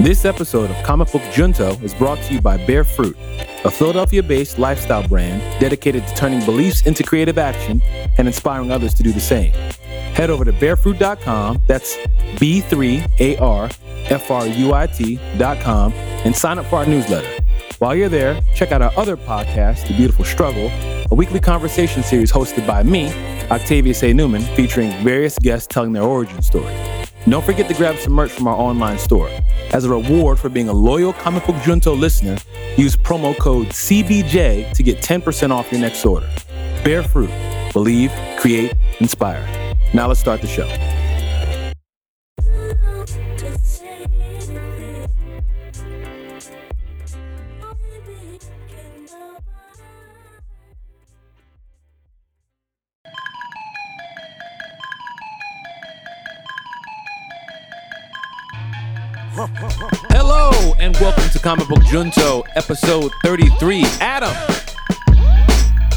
This episode of Comic Book Junto is brought to you by Bear Fruit, a Philadelphia based lifestyle brand dedicated to turning beliefs into creative action and inspiring others to do the same. Head over to bearfruit.com, that's B3ARFRUIT.com, and sign up for our newsletter. While you're there, check out our other podcast, The Beautiful Struggle, a weekly conversation series hosted by me, Octavius A. Newman, featuring various guests telling their origin story. Don't forget to grab some merch from our online store. As a reward for being a loyal Comic Book Junto listener, use promo code CBJ to get 10% off your next order. Bear fruit. Believe, create, inspire. Now let's start the show. Hello and welcome to Comic Book Junto, episode 33. Adam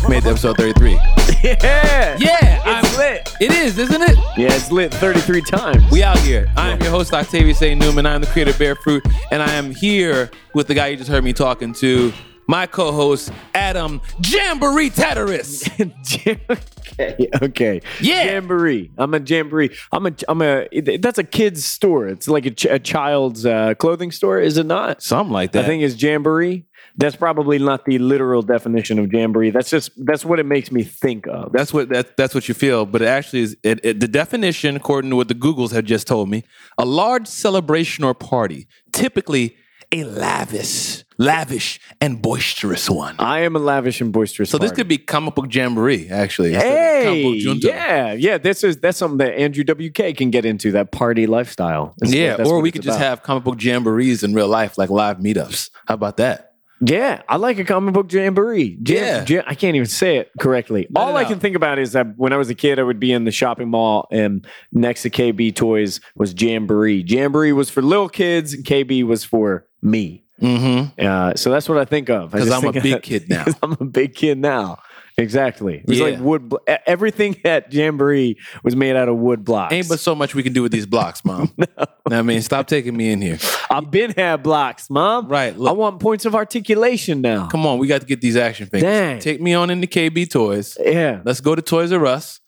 made the episode 33. Yeah. Yeah, It's lit. It is, isn't it? Yeah, it's lit 33 times. We out here. I am your host, Octavius A. Newman. I am the creator of Bear Fruit, and I am here with the guy you just heard me talking to, my co-host, Adam Jamboree Tatteris. okay, okay. Yeah. Jamboree. I'm a jamboree. I'm a I'm a that's a kid's store. It's like a, ch- a child's uh, clothing store, is it not? Something like that. I think it's jamboree. That's probably not the literal definition of jamboree. That's just that's what it makes me think of. that's what that, that's what you feel, but it actually is it, it, the definition, according to what the Googles have just told me, a large celebration or party, typically a lavish, lavish and boisterous one. I am a lavish and boisterous. So this party. could be comic book jamboree, actually. instead of comic Hey, yeah, yeah. This is that's something that Andrew WK can get into that party lifestyle. That's yeah, what- or we could just about. have comic book jamborees in real life, like live meetups. How about that? Yeah, I like a comic book jamboree. Jam, Yeah. jam- I can't even say it correctly. Let All it I out. can think about is that when I was a kid, I would be in the shopping mall, and next to KB Toys was Jamboree. Jamboree was for little kids, and KB was for me. Mm-hmm. Uh, so that's what I think of. I 'Cause just I'm a big that- kid now. I'm a big kid now. Exactly. It was Yeah. like wood. blo- Everything at Jamboree was made out of wood blocks. Ain't but so much we can do with these blocks, mom. no. I mean, stop taking me in here. I've been had blocks, mom. Right. I want points of articulation now. come on. We got to get these action figures. Dang. Take me on into KB Toys. Yeah. Let's go to Toys R Us.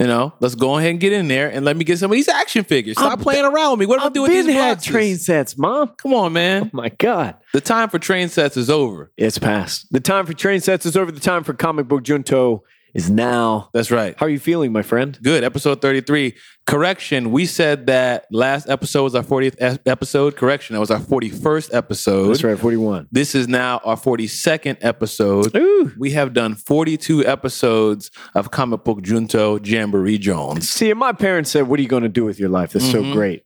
You know, let's go ahead and get in there and let me get some of these action figures. Stop I've playing around with me. What do I I've with these had boxes? train sets, mom. Come on, man. Oh my god. The time for train sets is over. It's past. The time for train sets is over. The time for comic book junto is now. That's right. How are you feeling, my friend? Good. Episode 33. Correction. We said that last episode was our 40th e- episode. Correction. That was our 41st episode. That's right, 41. This is now our 42nd episode. Ooh. We have done 42 episodes of Comic Book Junto Jamboree Jones. See, my parents said, What are you going to do with your life? That's Mhm. so great.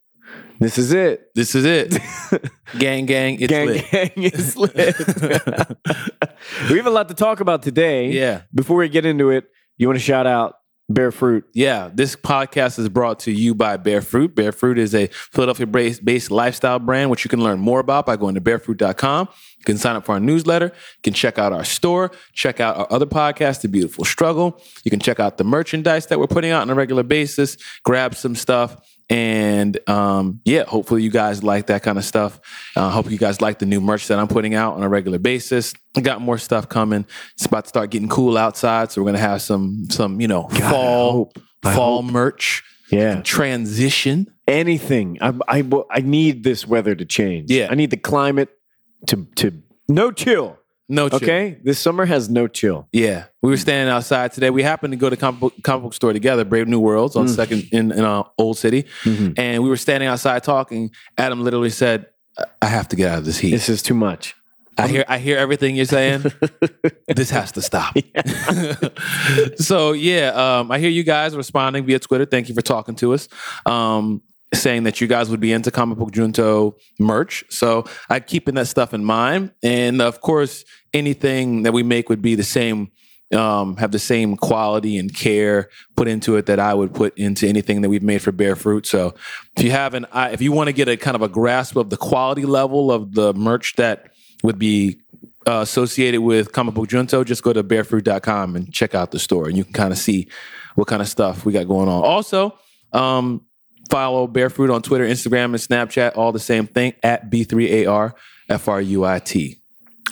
This is it. This is it. gang, gang, it's gang, lit. gang is lit. we have a lot to talk about today. Yeah. Before we get into it, you want to shout out Bear Fruit. Yeah, this podcast is brought to you by Bear Fruit. Bear Fruit is a Philadelphia based based lifestyle brand, which you can learn more about by going to bearfruit.com. You can sign up for our newsletter. You can check out our store, check out our other podcast, The Beautiful Struggle. You can check out the merchandise that we're putting out on a regular basis, grab some stuff. And um, yeah, hopefully you guys like that kind of stuff. I uh, hope you guys like the new merch that I'm putting out on a regular basis. I got more stuff coming. It's about to start getting cool outside, so we're gonna have some some you know God, fall. I fall merch Yeah. transition. anything. I, I I need this weather to change. Yeah. I need the climate to to no chill. No chill. Okay, this summer has no chill. Yeah, we were standing outside today. We happened to go to comic book, comic book store together, Brave New Worlds on Mm. Second in in uh, Old City, and we were standing outside talking. Adam literally said, "I- "I have to get out of this heat. This is too much. I hear I hear everything you're saying. this has to stop." so yeah, um, I hear you guys responding via Twitter. Thank you for talking to us. Um, saying that you guys would be into comic book junto merch so i keeping that stuff in mind and of course anything that we make would be the same um, have the same quality and care put into it that I would put into anything that we've made for Bear Fruit. So if you have an, if you want to get a kind of a grasp of the quality level of the merch that would be uh, associated with Comic Book Junto, just go to bearfruit.com and check out the store, and you can kind of see what kind of stuff we got going on. Also, um, Follow Bear Fruit on Twitter, Instagram, and Snapchat. All the same thing at B3ARFRUIT.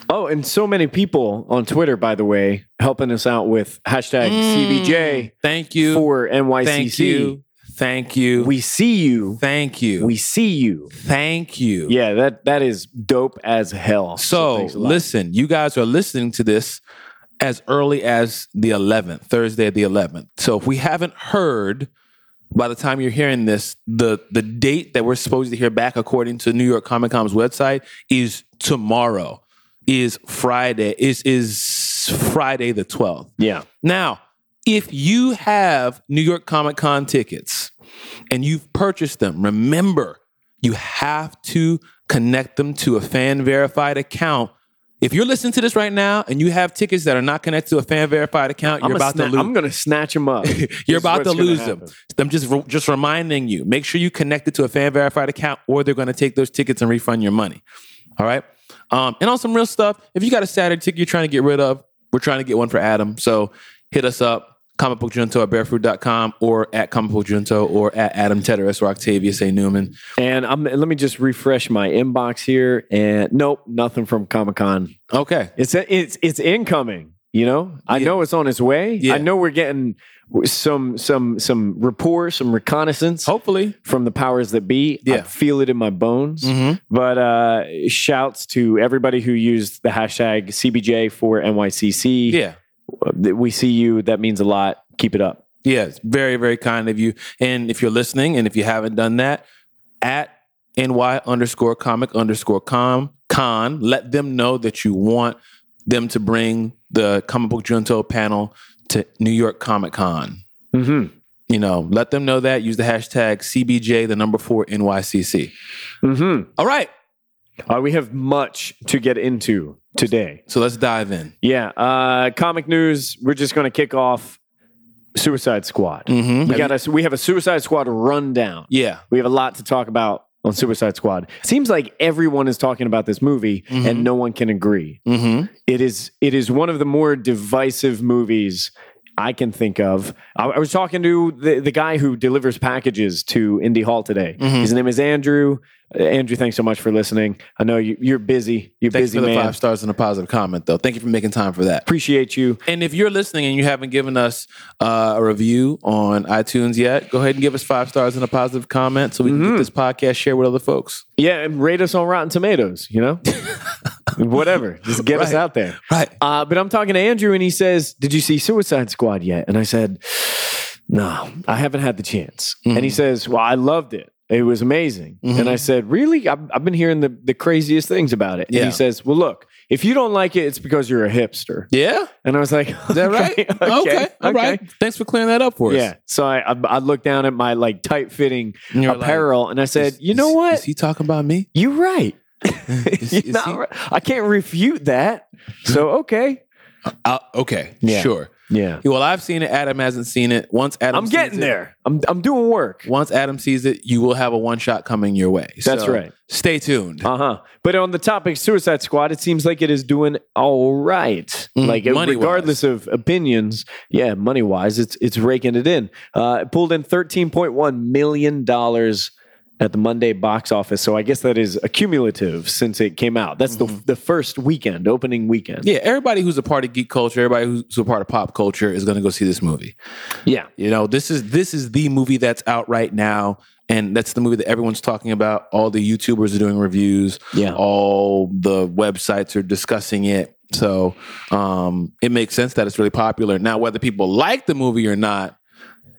Oh, and so many people on Twitter, by the way, helping us out with hashtag mm. CBJ Thank you. for NYCC. Thank you. Thank you. We see you. Thank you. We see you. Thank you. Yeah, that that is dope as hell. So, a lot. listen, you guys are listening to this as early as the 11th, Thursday the 11th. So if we haven't heard by the time you're hearing this, the the date that we're supposed to hear back according to New York Comic Con's website is tomorrow. Is Friday is is Friday the 12th. Yeah. Now, if you have New York Comic Con tickets and you've purchased them, remember you have to connect them to a fan verified account. If you're listening to this right now and you have tickets that are not connected to a fan verified account, you're about sna- to lose. Them. I'm gonna snatch them up. you're about to lose them. I'm just just reminding you. Make sure you connect it to a fan verified account, or they're going to take those tickets and refund your money. All right. Um, and on some real stuff, if you got a Saturday ticket you're trying to get rid of, we're trying to get one for Adam. So hit us up, comicbookjunto at bearfruit.com or at comicbookjunto or at Adam Teteris or Octavius A. Newman. And I'm, let me just refresh my inbox here. And nope, nothing from Comic Con. Okay. It's it's it's incoming. You know, I Yeah. know it's on its way. Yeah. I know we're getting some some some rapport, some reconnaissance Hopefully. from the powers that be. I Yeah. feel it in my bones. Mhm. But uh, shouts to everybody who used the hashtag CBJ for NYCC. Yeah. We see you. That means a lot. Keep it up. Yeah, it's very, very kind of you. And if you're listening, and if you haven't done that, at ny underscore comic underscore com con, let them know that you want them to bring the comic book junto panel to New York Comic Con. Mm-hmm. You know, let them know that. Use the hashtag CBJ, the number four NYCC. Mm-hmm. All right, Uh, we have much to get into today. so let's dive in. Yeah. Uh, comic news. We're just going to kick off Suicide Squad. Mhm. We got a, we have a Suicide Squad rundown. Yeah, We have a lot to talk about on Suicide Squad. Seems like everyone is talking about this movie and no one can agree. hmm It is it is one of the more divisive movies I can think of. I, I was talking to the, the guy who delivers packages to Indy Hall today. Mhm. His name is Andrew. Andrew, thanks so much for listening. I know you, you're busy. You're Thanks busy, for the man. five stars and a positive comment, though. Thank you for making time for that. Appreciate you. And if you're listening and you haven't given us uh, a review on iTunes yet, go ahead and give us five stars and a positive comment so we can Mm-hmm. get this podcast shared with other folks. Yeah, and rate us on Rotten Tomatoes. You know, whatever. Just get us out there. Right. Uh, but I'm talking to Andrew, and he says, "Did you see Suicide Squad yet?" And I said, "No, I haven't had the chance." And he says, "Well, I loved it. It was amazing." And I said, "Really? I've, I've been hearing the, the craziest things about it." And Yeah. he says, "Well, look, if you don't like it, it's because you're a hipster." Yeah. And I was like, Is that right? okay, okay. All right. Thanks for clearing that up for us. Yeah. So I, I I looked down at my like tight fitting you're like, apparel, and I said, Is- "You know what? Is he talking about me? You're right." Is- You're is he- right. I can't refute that. So okay. Uh, okay. Yeah. Sure. Yeah. Well, I've seen it. Adam hasn't seen it. Once Adam I'm sees getting it- there. I'm I'm doing work. Once Adam sees it, you will have a one shot coming your way. That's So right. Stay tuned. Uh-huh. But on the topic Suicide Squad, it seems like it is doing all right. Mm, like uh, money-wise. regardless of opinions, yeah, money wise, it's it's raking it in. Uh, it pulled in thirteen point one million dollars at the Monday box office. So I guess that is accumulative since it came out. That's the the first weekend, opening weekend. Mm-hmm. yeah, everybody who's a part of geek culture, everybody who's a part of pop culture is going to go see this movie. Yeah. You know, this is this is the movie that's out right now, and that's the movie that everyone's talking about. All the YouTubers are doing reviews. Yeah. All the websites are discussing it. So um, it makes sense that it's really popular. Now, whether people like the movie or not,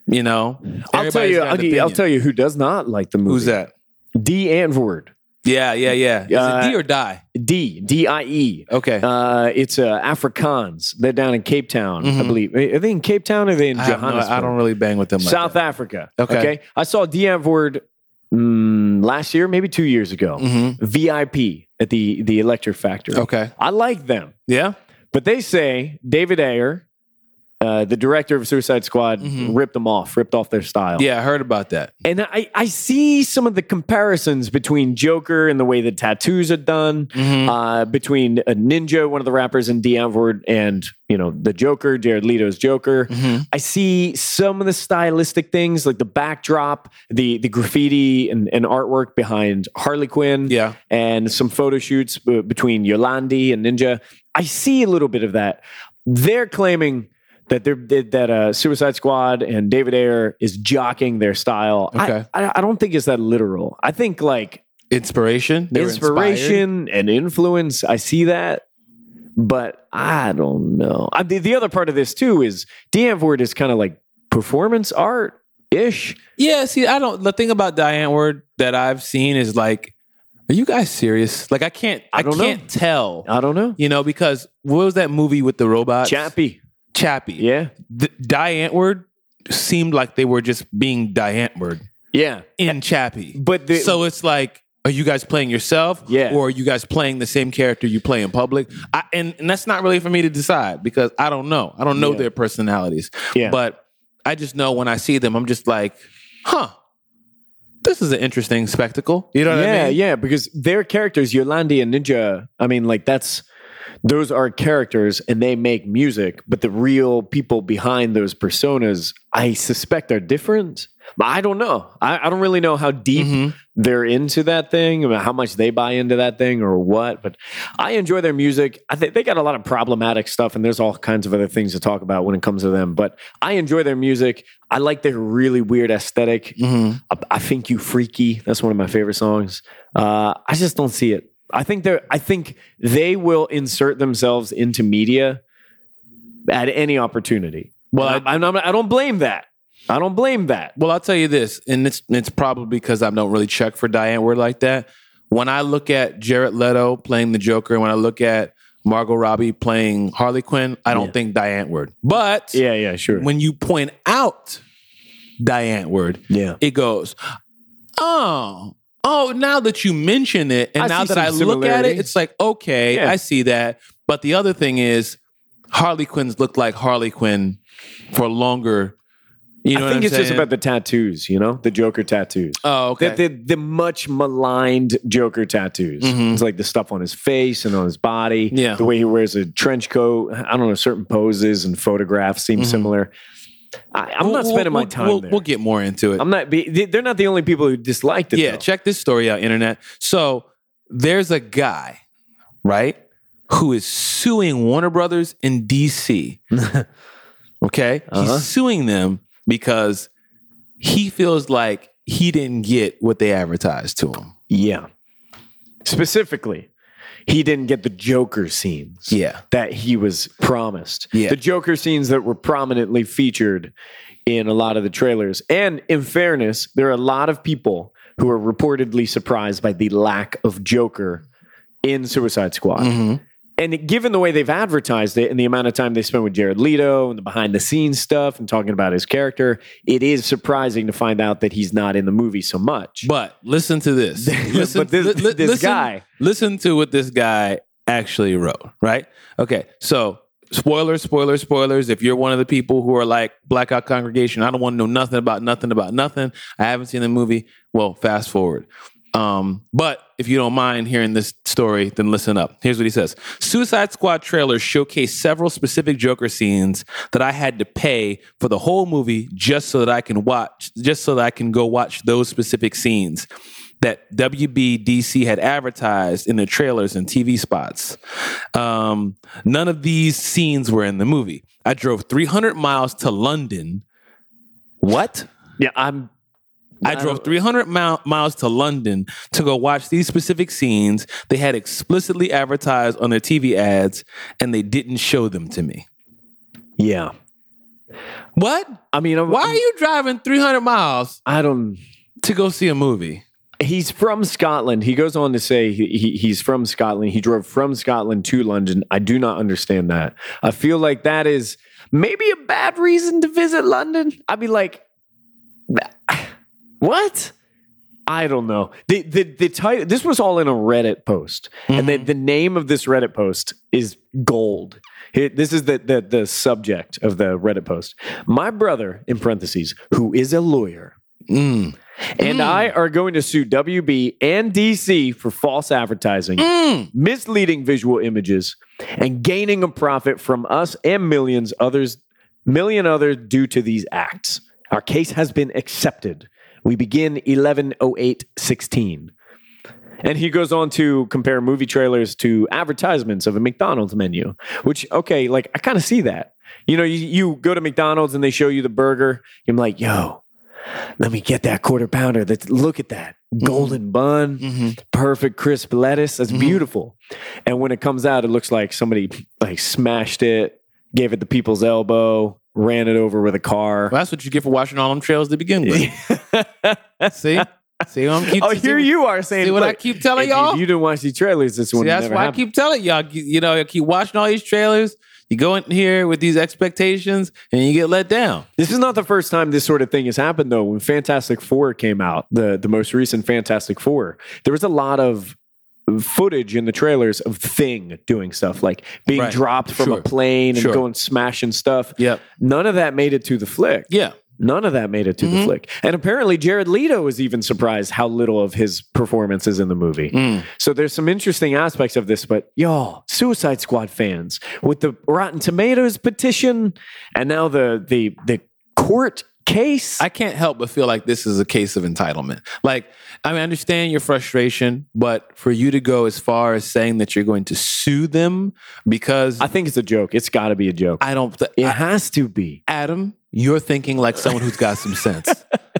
you know, I'll tell you. I'll, I'll tell you who does not like the movie. Who's that? Die Antwoord. Yeah, yeah, yeah. Is Uh, it D or die? D. D. I. E. Okay. Uh, it's uh, Afrikaans. They're down in Cape Town, I believe. Are they in Cape Town or are they in Mm-hmm. I, have no- Johannesburg? I don't really bang with them. Like South that. Africa. Okay. I saw Die Antwoord mm, last year, maybe two years ago. Mhm. VIP at the the Electric Factory. Okay. I like them, Yeah. but they say David Ayer, uh, the director of Suicide Squad ripped them off, ripped off their style. Yeah, I heard about that. And I, I see some of the comparisons between Joker and the way the tattoos are done, uh, between a Ninja, one of the rappers in Die Antwoord, and you know the Joker, Jared Leto's Joker. I see some of the stylistic things, like the backdrop, the the graffiti and, and artwork behind Harley Quinn, Yeah. and some photo shoots b- between Yolandi and Ninja. I see a little bit of that. They're claiming that they're that uh, Suicide Squad and David Ayer is jocking their style. Okay. I, I don't think it's that literal. I think like Inspiration, inspiration and influence. I see that, but I don't know. I, the, the other part of this too is Die Antwoord is kind of like performance art ish. Yeah, see, I don't. The thing about Die Antwoord that I've seen is like, are you guys serious? Like, I can't. I, I don't know. can't tell. I don't know. You know, because what was that movie with the robots? Chappie. Chappie. Yeah. The, Die Antwoord seemed like they were just being Die Antwoord Yeah. in Chappie. But the, so it's like, are you guys playing yourself? Yeah. Or are you guys playing the same character you play in public? I, and, and that's not really for me to decide because I don't know. I don't know Yeah. their personalities. Yeah. But I just know when I see them, I'm just like, huh, this is an interesting spectacle. You know what yeah, I mean? Yeah, yeah, because their characters, Yolandi and Ninja, I mean, like that's those are characters and they make music, but the real people behind those personas, I suspect are different. But I don't know. I, I don't really know how deep Mhm. they're into that thing, how much they buy into that thing or what. But I enjoy their music. I think they got a lot of problematic stuff, and there's all kinds of other things to talk about when it comes to them. But I enjoy their music. I like their really weird aesthetic. Mhm. I, I think you freaky. That's one of my favorite songs. Uh, I just don't see it. I think they're. I think they will insert themselves into media at any opportunity. Well, I, I'm not, I don't blame that. I don't blame that. Well, I'll tell you this, and it's it's probably because I don't really check for Die Antwoord like that. When I look at Jared Leto playing the Joker, and when I look at Margot Robbie playing Harley Quinn, I don't Yeah. think Die Antwoord. But Yeah, yeah, sure. when you point out Die Antwoord, yeah, it goes, oh, oh, now that you mention it, and I now that I look at it, it's like, okay, Yeah. I see that. But the other thing is, Harley Quinn's looked like Harley Quinn for longer. You know I think it's just about the tattoos. You know, the Joker tattoos. Oh, okay. The, the, the much maligned Joker tattoos. Mhm. It's like the stuff on his face and on his body. Yeah. The way he wears a trench coat. I don't know, certain poses and photographs seem Mhm. similar. I, I'm We'll- not spending we'll- my time We'll, there. we'll get more into it. I'm not. be- they- They're not the only people who disliked it. yeah, though. check this story out, internet. So there's a guy, right, who is suing Warner Brothers in DC. okay, Uh-huh. he's suing them because he feels like he didn't get what they advertised to him. Yeah. Specifically, he didn't get the Joker scenes. Yeah. that he was promised. Yeah. The Joker scenes that were prominently featured in a lot of the trailers. And in fairness, there are a lot of people who are reportedly surprised by the lack of Joker in Suicide Squad. Mhm. And given the way they've advertised it and the amount of time they spent with Jared Leto and the behind the scenes stuff and talking about his character, it is surprising to find out that he's not in the movie so much. But listen to this. Listen, But this- li- this listen- guy- Listen to what this guy actually wrote, right? Okay, so spoilers, spoilers, spoilers. If you're one of the people who are like blackout congregation, I don't want to know nothing about nothing about nothing. I haven't seen the movie. Well, fast forward. Um, but if you don't mind hearing this story, then listen up. Here's what he says Suicide Squad trailers showcase several specific Joker scenes that I had to pay for the whole movie just so that I can watch, just so that I can go watch those specific scenes that WBDC had advertised in the trailers and TV spots. Um, none of these scenes were in the movie. I drove 300 miles to London. What? yeah, I'm I drove 300 mile, miles to London to go watch these specific scenes. They had explicitly advertised on their TV ads, and they didn't show them to me. yeah. What? I mean, I'm, Why are you driving 300 miles I don't. to go see a movie? He's from Scotland. He goes on to say he, he, he's from Scotland. He drove from Scotland to London. I do not understand that. I feel like that is maybe a bad reason to visit London. I'd be like, what? I, don't know. The the the title. This was all in a Reddit post, and the, the name of this Reddit post is gold. Here, this is the, the the subject of the Reddit post. My brother, in parentheses, who is a lawyer, Mm. and I are going to sue WB and DC for false advertising, Mm. misleading visual images, and gaining a profit from us and millions others, million others due to these acts. Our case has been accepted. We begin 110816. And he goes on to compare movie trailers to advertisements of a McDonald's menu, which, okay, like I kind of see that. You know, you, you go to McDonald's and they show you the burger. You're like, yo, let me get that quarter pounder. That's, look at that golden bun, Mhm. perfect crisp lettuce. That's Mhm. beautiful. And when it comes out, it looks like somebody like smashed it, gave it the people's elbow, ran it over with a car. Well, that's what you get for watching all them trails to begin with. See, see, what I'm keep. oh, see- here you are saying, See what I keep telling if y'all? You didn't watch these trailers. This one. That's why I keep telling y'all. You, you know, you keep watching all these trailers. You go in here with these expectations, and you get let down. This is not the first time this sort of thing has happened, though. When Fantastic Four came out, the the most recent Fantastic Four, there was a lot of footage in the trailers of Thing doing stuff like being Right. dropped from Sure. a plane and Sure. going smashing stuff. Yep. None of that made it to the flick. Yeah. None of that made it to the Mhm. flick. And apparently, Jared Leto was even surprised how little of his performance is in the movie. Mm. So there's some interesting aspects of this, but y'all, Suicide Squad fans, with the Rotten Tomatoes petition and now the the the court case. I can't help but feel like this is a case of entitlement. Like, I mean, I understand your frustration, but for you to go as far as saying that you're going to sue them because I think it's a joke. It's got to be a joke. I don't. Th- it I- has to be. Adam, you're thinking like someone who's got some sense.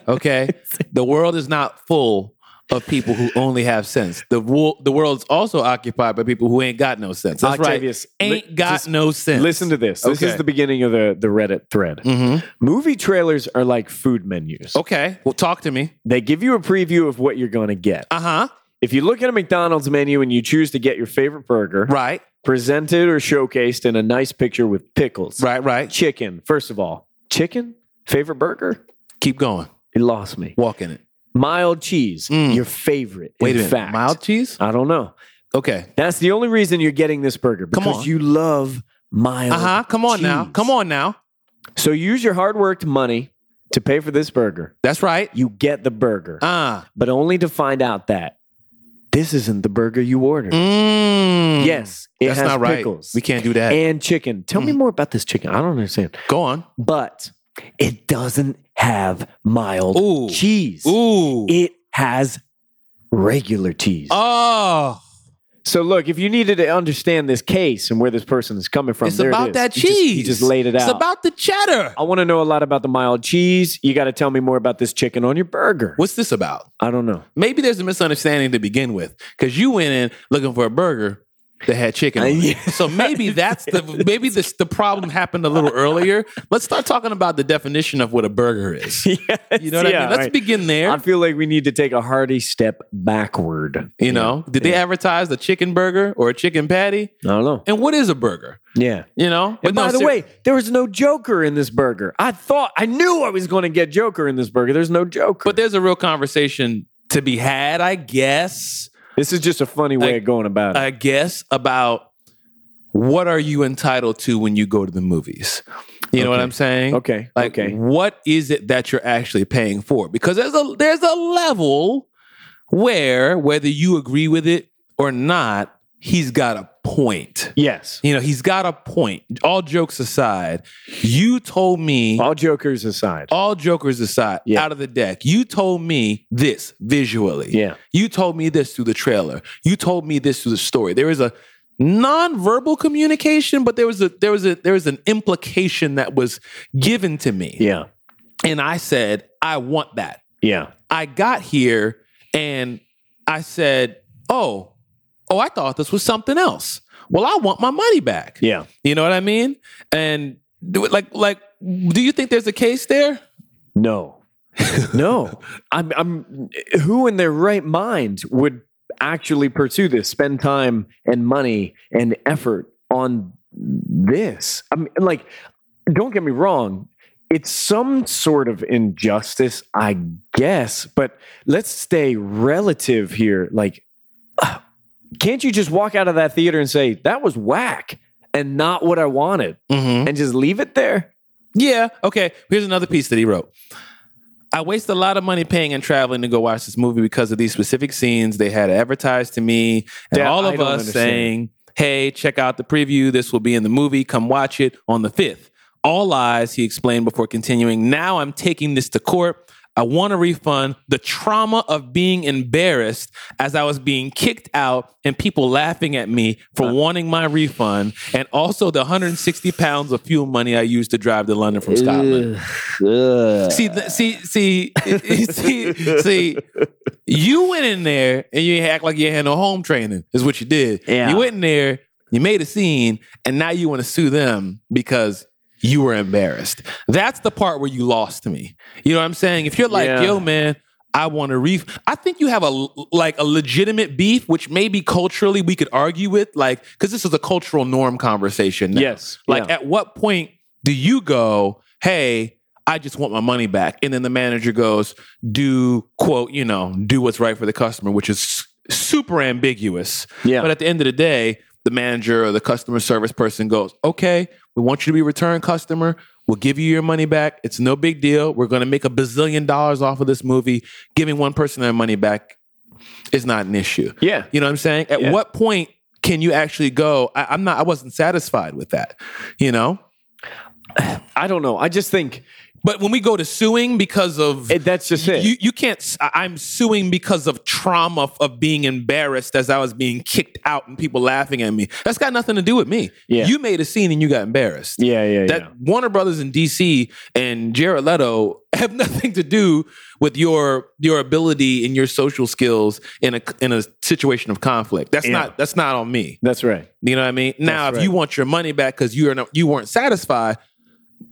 Okay, the world is not full of people who only have sense. The wo- the world's also occupied by people who ain't got no sense. That's Octavius, right. Ain't got no sense. Listen to this. This is the beginning of the the Reddit thread. hmm Movie trailers are like food menus. Okay. Well, talk to me. They give you a preview of what you're going to get. Uh huh. If you look at a McDonald's menu and you choose to get your favorite burger, Right. presented or showcased in a nice picture with pickles, Right. Right. chicken. First of all, chicken, favorite burger. Keep going. It lost me. Walk in it. Mild cheese, Mm. your favorite. Wait in a minute. fact. Mild cheese. I don't know. Okay. That's the only reason you're getting this burger Come because on. you love mild. Uh huh. Come on now. cheese. Come on now. So use your hard worked money to pay for this burger. That's right. You get the burger, Ah. but only to find out that this isn't the burger you ordered. Mm. Yes, it That's has not right. pickles We can't do that. and chicken. Tell me Mm. more about this chicken. I don't understand. Go on. But it doesn't have mild Ooh. cheese. Ooh. It has regular cheese. oh. So look, if you needed to understand this case and where this person is coming from, It's there it about is. that He just- cheese. He just, laid it out. It's about the cheddar. I want to know a lot about the mild cheese. You got to tell me more about this chicken on your burger. What's this about? I don't know. Maybe there's a misunderstanding to begin with because you went in looking for a burger that had chicken. Uh, yeah. So maybe that's the maybe this the problem happened a little earlier. Let's start talking about the definition of what a burger is. You know what I mean? Let's begin there. I feel like we need to take a hearty step backward. you know, did they advertise a chicken burger or a chicken patty? I don't know. And what is a burger? Yeah. You know, And by no, the ser- way, there was no Joker in this burger. I thought I knew I was going to get Joker in this burger. There's no Joker. but there's a real conversation to be had, I guess. This is just a funny way I- of going about it. I guess about what are you entitled to when you go to the movies? You know what I'm saying? okay. Like, okay. what is it that you're actually paying for? Because there's a there's a level where whether you agree with it or not, he's got a point. Yes. You know, he's got a point. All jokes aside, you told me All jokers aside. all jokers aside, Yeah. out of the deck, you told me this visually. Yeah. You told me this through the trailer. You told me this through the story. There is a non-verbal communication, but there was a there was a there was an implication that was given to me. Yeah. And I said, I want that. Yeah. I got here and I said, Oh, oh, I thought this was something else. Well, I want my money back. Yeah. You know what I mean? And do it like like do you think there's a case there? No. no. I'm I'm who in their right mind would actually pursue this, spend time and money and effort on this? I mean like don't get me wrong, it's some sort of injustice, I guess, but let's stay relative here. Like, uh, can't you just walk out of that theater and say, that was whack and not what I wanted Mhm. and just leave it there? Yeah. Okay. Here's another piece that he wrote. I waste a lot of money paying and traveling to go watch this movie because of these specific scenes they had advertised to me and Yeah, all of us understand. saying, hey, check out the preview. This will be in the movie. Come watch it on the 5th. All lies, he explained before continuing. Now I'm taking this to court. I want a refund. The trauma of being embarrassed as I was being kicked out and people laughing at me for wanting my refund, and also the 160 pounds of fuel money I used to drive to London from Scotland. See, th- see, see, see, see. You went in there and you act like you had no home training. Is what you did. Yeah. You went in there, you made a scene, and now you want to sue them because you were embarrassed. That's the part where you lost to me. You know what I'm saying? If you're like, Yeah. yo, man. I want to ref. I think you have a like a legitimate beef, which maybe culturally we could argue with, like because this is a cultural norm conversation. now. Yes. Like, yeah. at what point do you go, hey, I just want my money back? And then the manager goes, do, quote, you know, do what's right for the customer, which is super ambiguous. Yeah. But at the end of the day, the manager or the customer service person goes, okay, we want you to be a return customer. We'll give you your money back. It's no big deal. We're going to make a bazillion dollars off of this movie. Giving one person their money back is not an issue. yeah. You know what I'm saying? At Yeah. what point can you actually go? I, I'm not. I wasn't satisfied with that. You know. I don't know. I just think But when we go to suing because of it, that's just it. you, you can't. I'm suing because of trauma of, being embarrassed as I was being kicked out and people laughing at me. That's got nothing to do with me. Yeah. You made a scene and you got embarrassed. yeah, yeah, That yeah. Warner Brothers in DC and Jared Leto have nothing to do with your your ability and your social skills in a in a situation of conflict. That's Yeah. not that's not on me. That's right. You know what I mean? Now, if right. you want your money back because you're not, you weren't satisfied,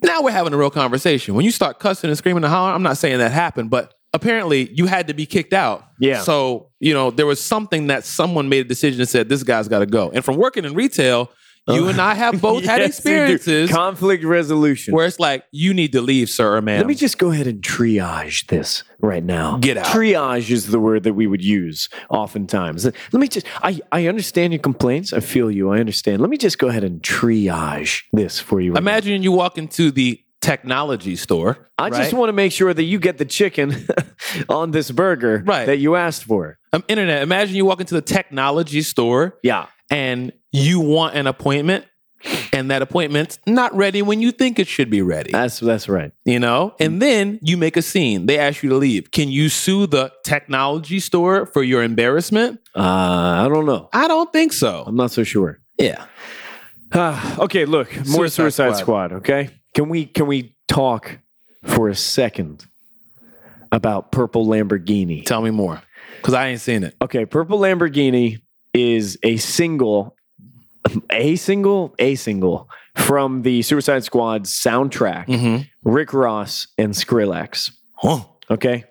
now we're having a real conversation. When you start cussing and screaming and hollering, I'm not saying that happened, but apparently you had to be kicked out. Yeah. So you know there was something that someone made a decision and said this guy's got to go. And from working in retail, you and I have both had Yes, experiences Conflict resolution. where it's like you need to leave, sir or ma'am. Let me just go ahead and triage this right now. Get out. Triage is the word that we would use oftentimes. Let me just, I, I understand your complaints. I feel you. I understand. Let me just go ahead and triage this for you. right now. Imagine you walk into the technology store. I just want to make sure that you get the chicken on this burger Right. that you asked for. um, internet. Imagine you walk into the technology store Yeah. and you want an appointment and that appointment's not ready when you think it should be ready That's that's right. you know and then you make a scene they ask you to leave can you sue the technology store for your embarrassment Uh, I don't know. i don't think so I'm not so sure. yeah Ah, okay, look, more Suicide Suicide, Squad. Squad. Okay, can we can we talk for a second about Purple Lamborghini? tell me more because i ain't seen it Okay, Purple Lamborghini is a single, a single, a single from the Suicide Squad soundtrack. mm-hmm. Rick Ross and Skrillex. huh. Okay.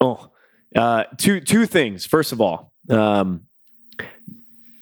Oh, uh, two two things. First of all, um,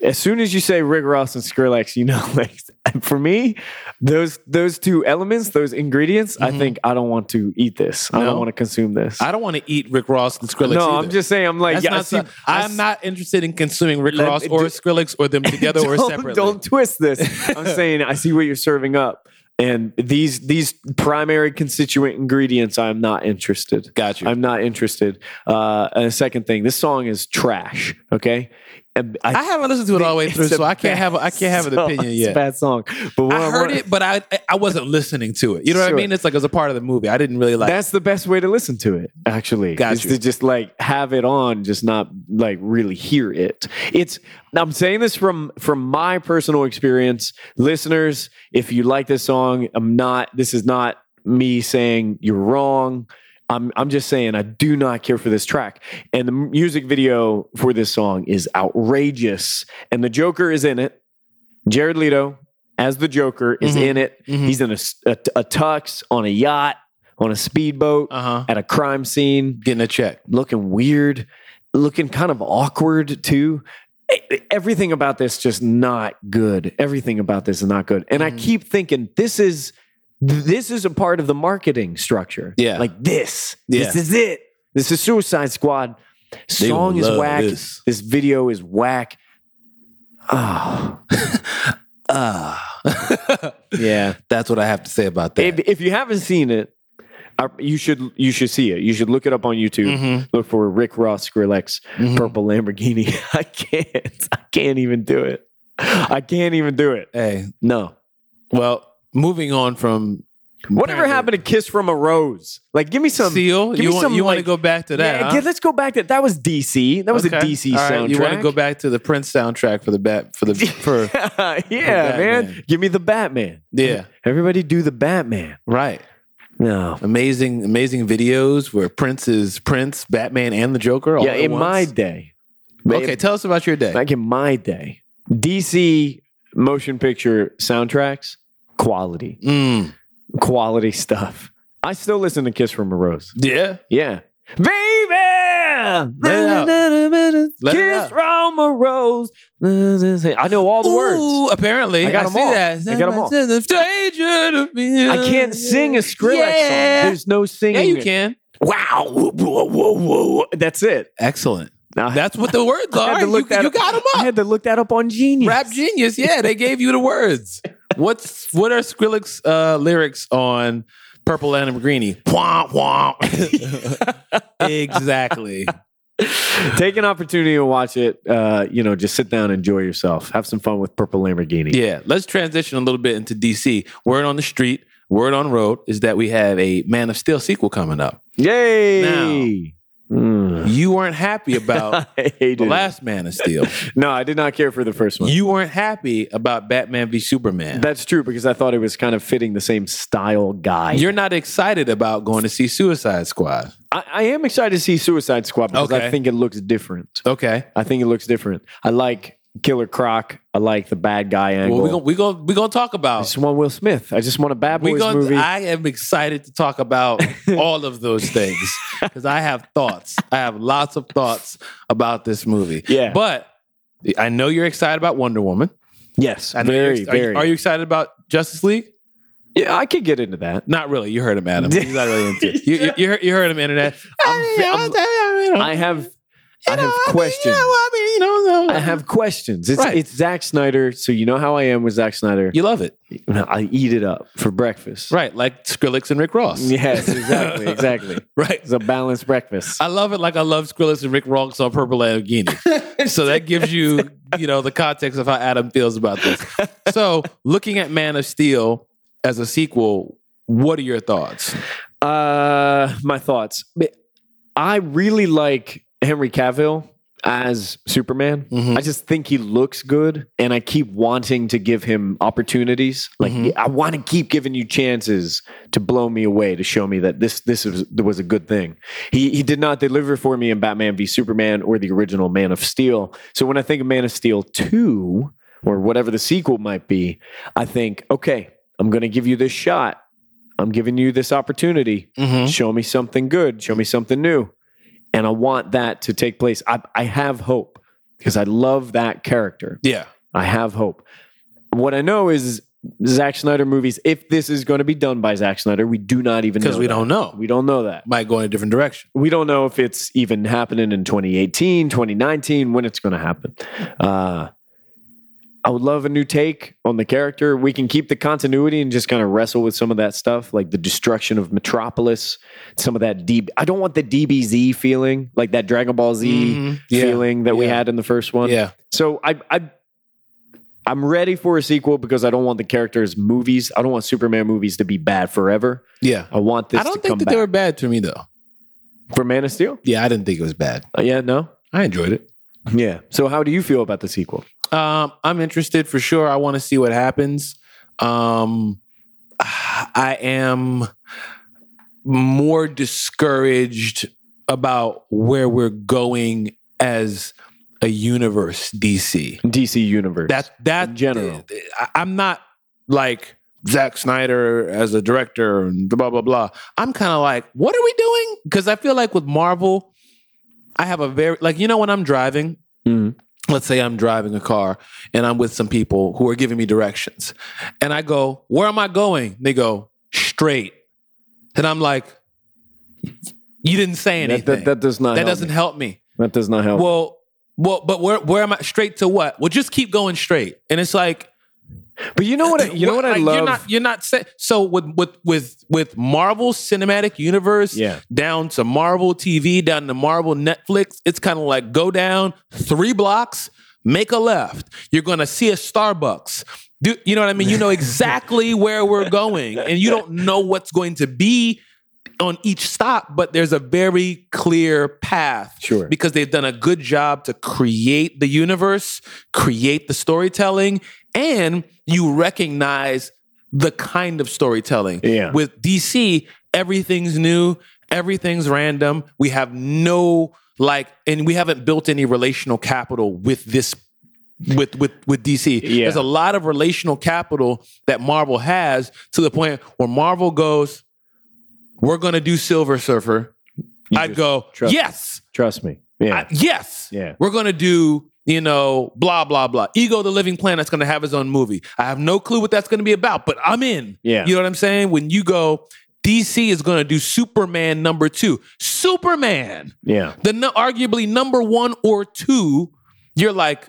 as soon as you say Rick Ross and Skrillex, you know, like for me, those those two elements, those ingredients, I Mhm. think I don't want to eat this. I don't want to consume this. i don't want to eat rick ross and skrillex no, either. I'm just saying. I'm like, yeah, I not see- I I'm not interested in consuming Rick Let- Ross or do- Skrillex or them together or separately. Don't twist this. I'm saying I see what you're serving up, and these these primary constituent ingredients, I'm not interested. Got you. I'm not interested. Uh, and the second thing, this song is trash. Okay, And I haven't listened to it all the way through, so I can't have a, I can't have an opinion It's a yet. bad song, but I heard it, but I I wasn't listening to it. You know what I mean? It's like as a part of the movie. I didn't really like. That's the best way to listen to it, actually. Got is you. to just like have it on, just not like really hear it. It's I'm saying this from from my personal experience. Listeners, if you like this song, I'm not this is not me saying you're wrong. I'm I'm just saying I do not care for this track. And the music video for this song is outrageous. And the Joker is in it. Jared Leto as the Joker is Mhm. in it. Mhm. He's in a tux on a yacht, on a speedboat, uh huh. at a crime scene, Getting a check. looking weird, looking kind of awkward too. Everything about this just not good. Everything about this is not good. And I Mhm. keep thinking this is this is a part of the marketing structure. Yeah. Like this. Yeah. This is it. This is Suicide Squad. Song is whack. this. This. video is whack. Oh, Ah. yeah. That's what I have to say about that. If, if you haven't seen it, uh, you should you should see it. You should look it up on YouTube. Mhm. Look for Rick Ross Skrillex Mhm. purple Lamborghini. I can't. I can't even do it. I can't even do it. Hey, No. well, moving on from Whatever happened to Kiss from a Rose? Like, give me some. Seal, give you me want some, you want to go back to that? Yeah, huh? let's go back to that. Was DC? That was Okay. a DC right, soundtrack. You want to go back to the Prince soundtrack for the bat for the for yeah, man. Give me the Batman. yeah, Everybody do the Batman. right. No. Amazing, amazing videos where Prince is Prince, Batman, and the Joker. All yeah, in my day. okay, tell us about your day. Back in my day, DC motion picture soundtracks, quality, Mm, quality stuff. I still listen to Kiss from a Rose. yeah, Yeah. Baby! Kiss from a rose. I know all the words. Apparently, I got 'em see all. that. I got 'em all. I I can't sing a Skrillex yeah. song. There's no singing. Yeah, you can. Wow. Whoa, whoa, whoa, whoa. That's it. Excellent. Now, That's what the words are. had to look you, you got them up. I had to look that up on Genius. Rap genius. Yeah, they gave you the words. What's what are Skrillex uh, lyrics on Purple Lamborghini? Womp womp. exactly. Take an opportunity to watch it. Uh, you know, just sit down, enjoy yourself, have some fun with Purple Lamborghini. Yeah. Let's transition a little bit into DC. Word on the street, word on road is that we have a Man of Steel sequel coming up. Yay! Mm. You weren't happy about the last Man of Steel. No, I did not care for the first one. You weren't happy about Batman v Superman. That's true because I thought it was kind of fitting the same style guy. You're not excited about going to see Suicide Squad. I, I am excited to see Suicide Squad because Okay. I think it looks different. Okay. I think it looks different. I like Killer Croc. I like the bad guy angle. Well, we're going we gonna, we gonna talk I about just want Will Smith. I just want a Bad we Boys gonna, movie. I am excited to talk about all of those things because I have thoughts. I have lots of thoughts about this movie. Yeah. But I know you're excited about Wonder Woman. yes, I know you're very, are you- very. Are you excited about Justice League? yeah, I could get into that. Not really. You heard him, Adam. He's not really into it. You, you, you, heard, you heard him, internet. I'm- I have, I have questions. I have questions. It's Right. it's Zack Snyder, so you know how I am with Zack Snyder. You love it. I eat it up for breakfast. Right. Like Skrillex and Rick Ross. Yes, exactly, exactly. Right. It's a balanced breakfast. I love it like I love Skrillex and Rick Ross on Purple Lamborghini. so that gives you, you know, the context of how Adam feels about this. So looking at Man of Steel as a sequel, what are your thoughts? Uh, my thoughts. I really like Henry Cavill as Superman. Mhm. I just think he looks good, and I keep wanting to give him opportunities. Like Mhm. I want to keep giving you chances to blow me away, to show me that this this was, was a good thing. He he did not deliver for me in Batman v Superman or the original Man of Steel. So when I think of Man of Steel two or whatever the sequel might be, I think okay, I'm going to give you this shot. I'm giving you this opportunity. Mm-hmm. Show me something good. Show me something new. And I want that to take place. I, I have hope because I love that character. Yeah. I have hope. What I know is Zack Snyder movies, if this is going to be done by Zack Snyder, we do not even know. Because we that. don't know. We don't know that. Might go in a different direction. We don't know if it's even happening in 2018, 2019, when it's going to happen. Uh, I would love a new take on the character. We can keep the continuity and just kind of wrestle with some of that stuff, like the destruction of Metropolis, some of that deep. I don't want the DBZ feeling, like that Dragon Ball Z Mhm. Yeah. feeling that we had in the first one. Yeah. So I, I, I'm ready for a sequel because I don't want the characters' movies. I don't want Superman movies to be bad forever. Yeah. I want this I don't think that back. they were bad to me though. for Man of Steel. Yeah, I didn't think it was bad. Uh, yeah, no. I enjoyed it. Yeah. So how do you feel about the sequel? Um, I'm interested for sure. I want to see what happens. Um, I am more discouraged about where we're going as a universe, DC. DC Universe. That that In general. I'm not like Zack Snyder as a director and blah blah blah. I'm kind of like, what are we doing? Because I feel like with Marvel, I have a very like you know when I'm driving, Mhm. Let's say I'm driving a car and I'm with some people who are giving me directions, and I go, where am I going? They go, straight. And I'm like, you didn't say That, anything. that, that does not. That help doesn't me. help me. That does not help. Well, well, but where where am I straight to what? Well, just keep going straight. And it's like but you know what? I, you know what I love. You're not you're not so with with with with Marvel Cinematic Universe Yeah. down to Marvel TV, down to Marvel Netflix, it's kind of like go down three blocks, make a left. You're gonna see a Starbucks. Do, you know what I mean? You know exactly where we're going, and you don't know what's going to be on each stop, but there's a very clear path. Sure. Because they've done a good job to create the universe, create the storytelling, and you recognize the kind of storytelling. Yeah. With DC, everything's new, everything's random. We have no like, and we haven't built any relational capital with this with with with DC. Yeah. There's a lot of relational capital that Marvel has to the point where Marvel goes, "We're going to do Silver Surfer." You I'd go, trust- "Yes, Trust me. Yeah. I- yes, Yeah. We're going to do." You know, blah blah blah. Ego, the Living Planet's going to have his own movie. I have no clue what that's going to be about, but I'm in. Yeah. you know what I'm saying. When you go, DC is going to do Superman number two. Superman yeah. the no, arguably number one or two, you're like,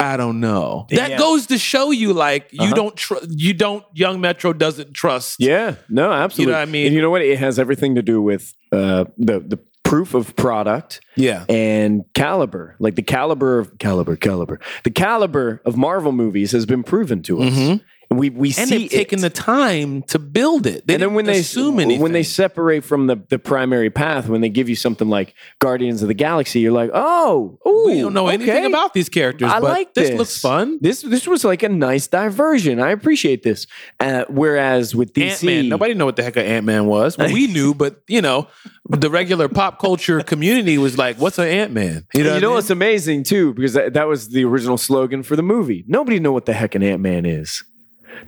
I don't know. That Yeah. goes to show you, like, you Uh-huh. don't trust. You don't. Young Metro doesn't trust. Yeah. No, absolutely. what I mean? And you know what? It has everything to do with uh, the the proof of product yeah, and caliber. Like the caliber of caliber, caliber. The caliber of Marvel movies has been proven to us. Mhm. We we and see they've taken the time to build it. They and then when they assume anything, when they separate from the, the primary path, when they give you something like Guardians of the Galaxy, you're like, oh, ooh, we don't know anything about these characters. I but like this. this. Looks fun. This this was like a nice diversion. I appreciate this. Uh, whereas with DC, Ant Man. Nobody knew what the heck an Ant Man was. Well, we knew, but you know, the regular pop culture community was like, "What's an Ant Man?" You know, what I mean? what's amazing too, because that, that was the original slogan for the movie. Nobody knew what the heck an Ant Man is.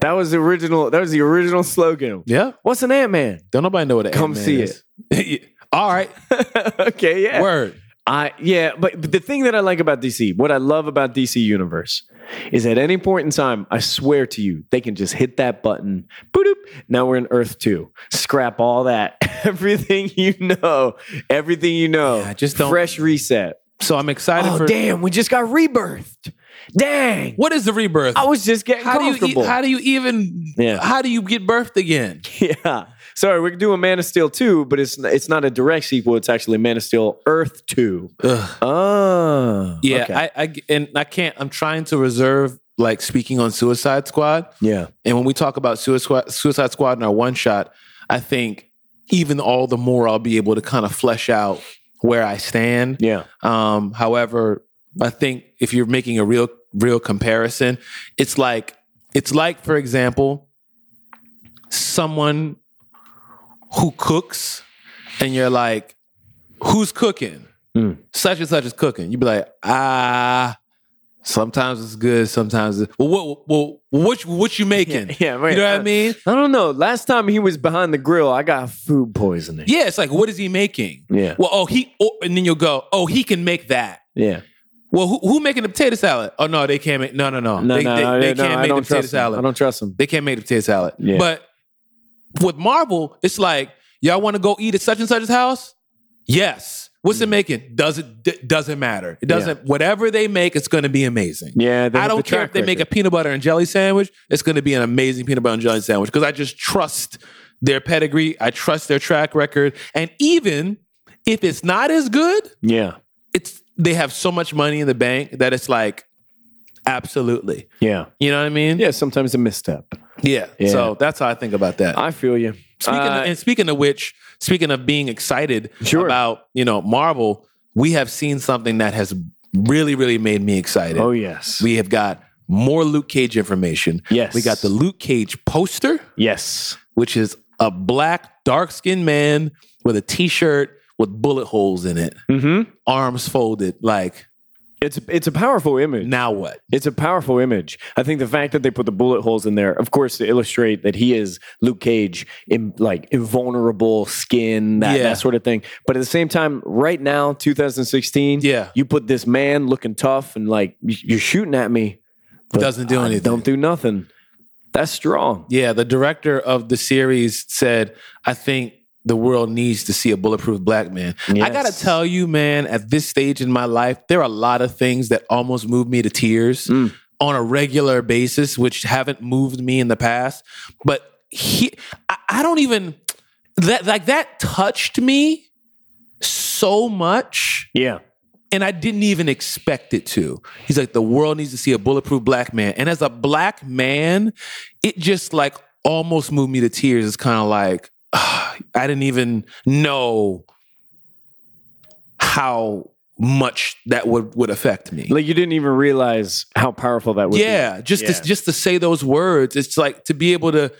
That was the original. That was the original slogan. Yeah, What's an Ant Man? don't nobody know what an Come Ant-Man Come see is. All right, okay, yeah. word. I yeah, but, but the thing that I like about DC, what I love about DC Universe, is at any point in time, I swear to you, they can just hit that button. Boop. Now we're in Earth Two. Scrap all that. everything you know. Everything you know. Yeah, just don't- fresh reset. So I'm excited Oh for. damn, we just got rebirthed. Dang. What is the rebirth? I was just getting how do you comfortable. e- how do you even Yeah. how do you get birthed again? yeah. Sorry, we're doing Man of Steel 2, but it's it's not a direct sequel. It's actually Man of Steel Earth 2. Ugh. Oh. Yeah, okay. I, I and I can't. I'm trying to reserve like speaking on Suicide Squad. yeah. And when we talk about Suicide Suicide Squad in our one shot, I think even all the more I'll be able to kind of flesh out where I stand. Yeah. Um, however, I think if you're making a real real comparison, it's like it's like, for example, someone who cooks and you're like, who's cooking? Mm. Such and such is cooking. You'd be like, ah, sometimes it's good, sometimes it's well, what well, what what you making? Yeah, right. You know what I mean? I don't know. Last time he was behind the grill, I got food poisoning. Yeah, it's like, what is he making? Yeah. Well, oh, he, oh, and then you'll go, oh, he can make that. Yeah. Well, who, who making the potato salad? Oh no, they can't make. No, no, no. No, they, no, they, no, they no, can't I make the potato salad. I don't trust them. They can't make the potato salad. Yeah. But with Marvel, it's like y'all want to go eat at such and such's house. Yes. What's it Mm. making? Doesn't d- doesn't matter. It doesn't. Whatever they make, it's going to be amazing. Yeah. I don't care if they make a peanut butter and jelly sandwich. It's going to be an amazing peanut butter and jelly sandwich because I just trust their pedigree. I trust their track record, and even if it's not as good, Yeah. it's they have so much money in the bank that it's like absolutely. Yeah. You know what I mean? Yeah. Sometimes a misstep. Yeah. Yeah. So that's how I think about that. I feel you. Speaking Uh, of, and speaking of which, speaking of being excited Sure. about you know Marvel, we have seen something that has really really made me excited. oh, yes. We have got more Luke Cage information. Yes. We got the Luke Cage poster, yes. which is a black dark skinned man with a t-shirt with bullet holes in it, Mm-hmm. arms folded. Like It's, it's a powerful image. now what? It's a powerful image. I think the fact that they put the bullet holes in there, of course, to illustrate that he is Luke Cage in like invulnerable skin, that, Yeah. that sort of thing. But at the same time, right now, 2016, Yeah. you put this man looking tough and like you're shooting at me. but Doesn't do I anything. Don't do nothing. That's strong. Yeah, the director of the series said, I think the world needs to see a bulletproof black man. I gotta tell you, man, at this stage in my life, there are a lot of things that almost move me to tears Mm. on a regular basis, which haven't moved me in the past. But he, I, I don't even that like that touched me so much Yeah. and I didn't even expect it to. He's like, the world needs to see a bulletproof black man. And as a black man, it just like almost moved me to tears. It's kind of like, I didn't even know how much that would, would affect me. Like you didn't even realize how powerful that would be. yeah, just Yeah. to just to say those words, it's like to be able to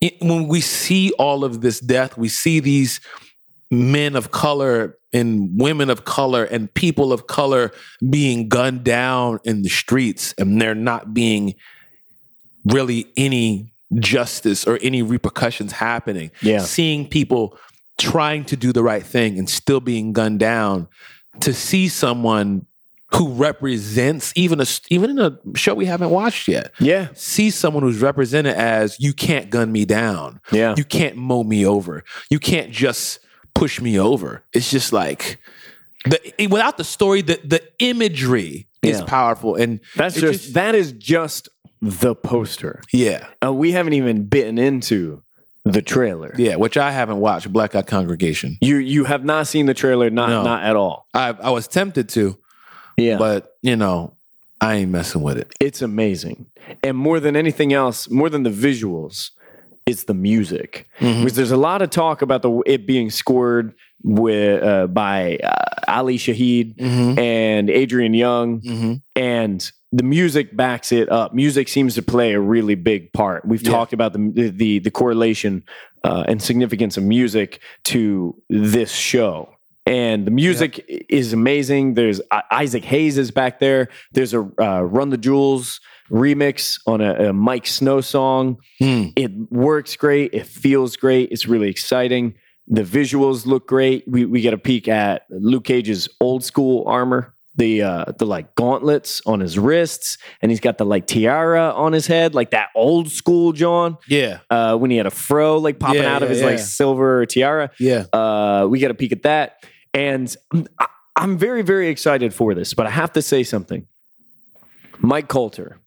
it- when we see all of this death, we see these men of color and women of color and people of color being gunned down in the streets and there not being really any justice or any repercussions happening. Yeah. Seeing people trying to do the right thing and still being gunned down to see someone who represents even a even in a show we haven't watched yet Yeah. see someone who's represented as you can't gun me down Yeah. you can't mow me over you can't just push me over it's just like the without the story the the imagery is powerful and That's it just, that is just the poster. yeah Uh, we haven't even bitten into the trailer. yeah which i haven't watched black eye congregation You you have not seen the trailer, not No. not at all. i i was tempted to Yeah. but you know i ain't messing with it it's amazing. And more than anything else, more than the visuals, it's the music. Mhm. Because there's a lot of talk about the it being scored with uh, by uh, Ali Shaheed Mhm. and Adrian Younge, Mhm. and the music backs it up. Music seems to play a really big part. We've Yeah. talked about the the the correlation uh, and significance of music to this show. And the music is amazing. There's uh, Isaac Hayes is back there. There's a uh, Run the Jewels remix on a, a Miike Snow song. Hmm. It works great. It feels great. It's really exciting. The visuals look great. We we get a peek at Luke Cage's old school armor, the uh, the like gauntlets on his wrists, and he's got the like tiara on his head, like that old school John. yeah Uh, when he had a fro like popping Yeah, out of yeah, his like yeah. silver tiara. yeah Uh, we get a peek at that, and I- I'm very very excited for this. But I have to say something. Mike Colter,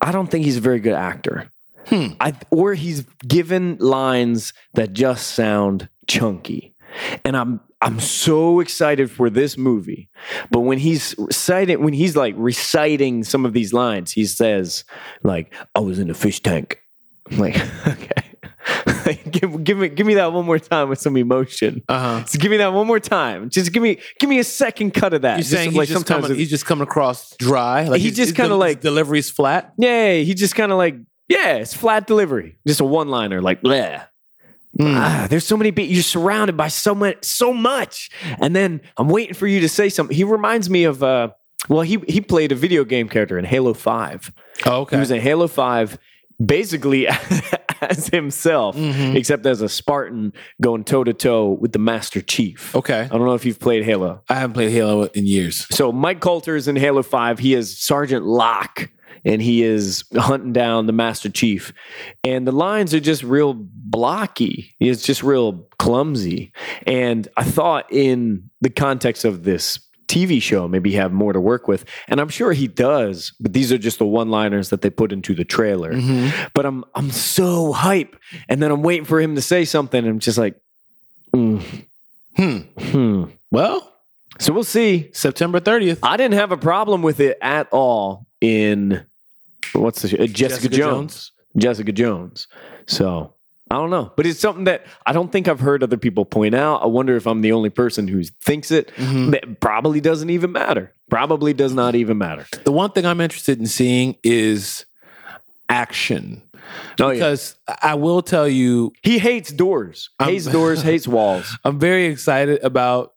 I don't think he's a very good actor. Hmm. I, or he's given lines that just sound chunky. And I'm I'm so excited for this movie. But when he's reciting when he's like reciting some of these lines, he says like I was in a fish tank. I'm like, okay. give, give me give me that one more time with some emotion. uh-huh Just give me that one more time. Just give me give me a second cut of that. You're saying he's like just coming, he's just coming across dry. Like He just kinda like- his delivery's flat. yeah, he just kind of like yeah, it's flat delivery, just a one liner like bleh. Mm. Ah, there's so many beats. You're surrounded by so much, so much, and then I'm waiting for you to say something. He reminds me of uh, well, he he played a video game character in Halo Five. Oh, okay. He was in Halo Five, basically as himself, Mhm. except as a Spartan going toe to toe with the Master Chief. okay. I don't know if you've played Halo. I haven't played Halo in years. So Mike Colter is in Halo 5. He is Sergeant Locke and he is hunting down the Master Chief. And the lines are just real blocky. It's just real clumsy. And I thought in the context of this TV show, maybe have more to work with. And I'm sure he does, but these are just the one-liners that they put into the trailer. Mhm. But I'm I'm so hype. And then I'm waiting for him to say something. And I'm just like, mm, Hmm. hmm. Well, So we'll see. September 30th. I didn't have a problem with it at all in what's the? Uh, Jessica, Jessica Jones. Jessica Jones. So I don't know, but it's something that I don't think I've heard other people point out. I wonder if I'm the only person who thinks it. Mhm. That probably doesn't even matter. Probably does not even matter. The one thing I'm interested in seeing is action. Oh yeah, Because I will tell you, he hates doors. I'm- hates doors. Hates walls. I'm very excited about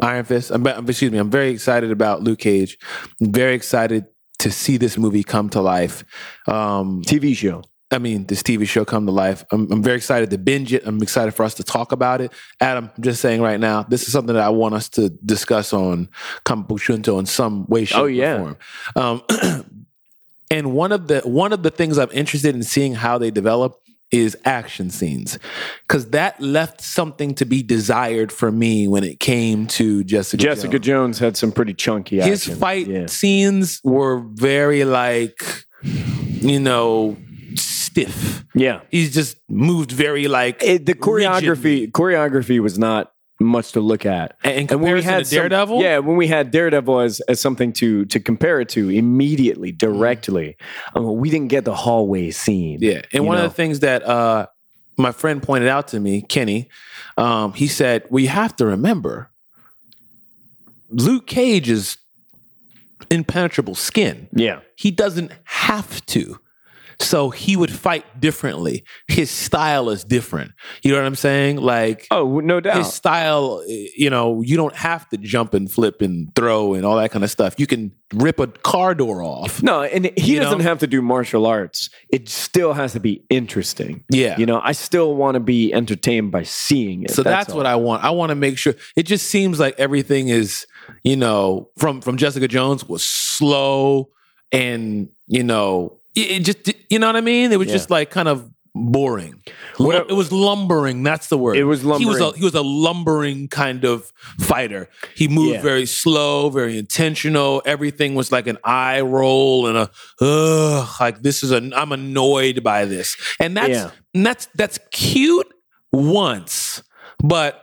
Iron Fist. I'm- excuse me. I'm very excited about Luke Cage. I'm very excited to see this movie come to life. Um, TV show. I mean, this TV show come to life. I'm, I'm very excited to binge it. I'm excited for us to talk about it. Adam, I'm just saying right now, this is something that I want us to discuss on Comic Book Junto in some way, shape, Oh, yeah. or form. Um, And one of the one of the things I'm interested in seeing how they develop is action scenes because that left something to be desired for me when it came to Jessica. Jessica Jones. Jones had some pretty chunky His action. fight Yeah. scenes were very like, you know, stiff. Yeah. He's just moved very like It, the choreography rigidly. choreography was not much to look at. In comparison to some- Daredevil? yeah, when we had Daredevil as, as something to to compare it to immediately, directly, um, we didn't get the hallway scene. Yeah, and one know? of the things that uh, my friend pointed out to me, Kenny, um, he said, "Well, you have to remember, Luke Cage is impenetrable skin. yeah, He doesn't have to." So he would fight differently. His style is different. You know what I'm saying? Like oh, no doubt. his style, eh, you know, you don't have to jump and flip and throw and all that kind of stuff. You can rip a car door off. no, and he doesn't know? have to do martial arts. It still has to be interesting. Yeah. You know, I still want to be entertained by seeing it. So that's, what I want. I want to make sure. It just seems like everything is, you know, from from Jessica Jones was slow and you know, it, just you know what I mean. It was Yeah. just like kind of boring. What- it was lumbering. That's the word. It was He was a lumbering. he was a lumbering kind of fighter. He moved Yeah. very slow, very intentional. Everything was like an eye roll and a ugh, like this is a I'm annoyed by this. And that's Yeah. and that's that's cute once, but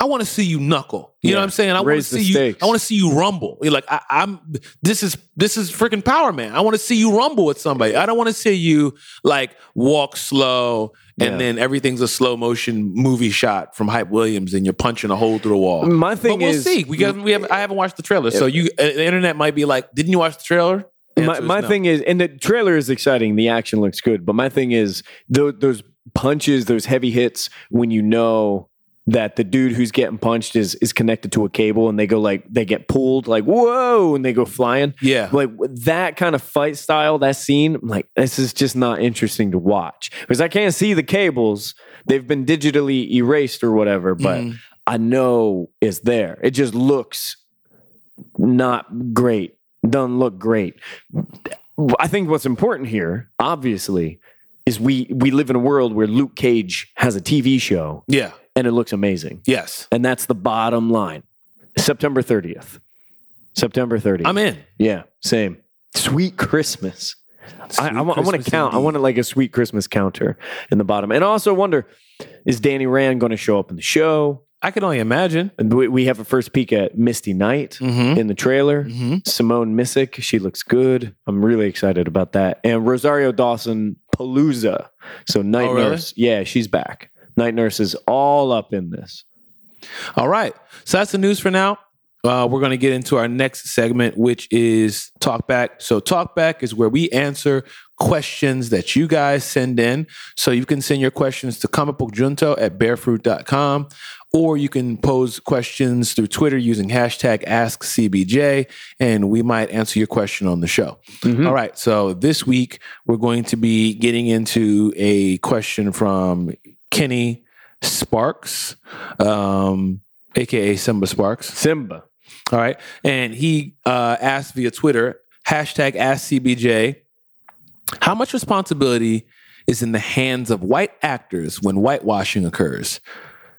I want to see you knuckle. You know what I'm saying? I want to see you. I want to see you rumble. You're like I, I'm. This is this is freaking Power Man. I want to see you rumble with somebody. I don't want to see you like walk slow and Yeah. then everything's a slow motion movie shot from Hype Williams and you're punching a hole through the wall. My thing but we'll is, see. We got we have. I haven't watched the trailer, so you uh, the internet might be like, "Didn't you watch the trailer?" My, answer is no. thing is, and the trailer is exciting. The action looks good, but my thing is those punches, those heavy hits, when you know that the dude who's getting punched is is connected to a cable, and they go like they get pulled, like whoa, and they go flying. Yeah. Like that kind of fight style, that scene, I'm like this is just not interesting to watch because I can't see the cables. They've been digitally erased or whatever, but Mhm. I know it's there. It just looks not great. Doesn't look great. I think what's important here, obviously, is we we live in a world where Luke Cage has a TV show Yeah. And it looks amazing. Yes. And that's the bottom line. September 30th. September 30th. I'm in. yeah, same. Sweet Christmas. I, I, want to count. I indeed. want like a sweet Christmas counter in the bottom. And I also wonder, is Danny Rand going to show up in the show? I can only imagine. We, we have a first peek at Misty Knight Mm-hmm. in the trailer. Mm-hmm. Simone Missick, she looks good. I'm really excited about that. And Rosario Dawson Palooza. So Night Oh, really? Nurse. Yeah, she's back. Night Nurse is all up in this. All right. So that's the news for now. Uh, we're going to get into our next segment, which is Talkback. So, Talkback is where we answer questions that you guys send in. So, you can send your questions to comicbookjunto at bearfruit.com, or you can pose questions through Twitter using hashtag AskCBJ, and we might answer your question on the show. All right. So, this week, we're going to be getting into a question from Kenny Sparks. Um, aka Simba Sparks. Simba. All right. And he uh, asked via Twitter, hashtag AskCBJ, how much responsibility is in the hands of white actors when whitewashing occurs?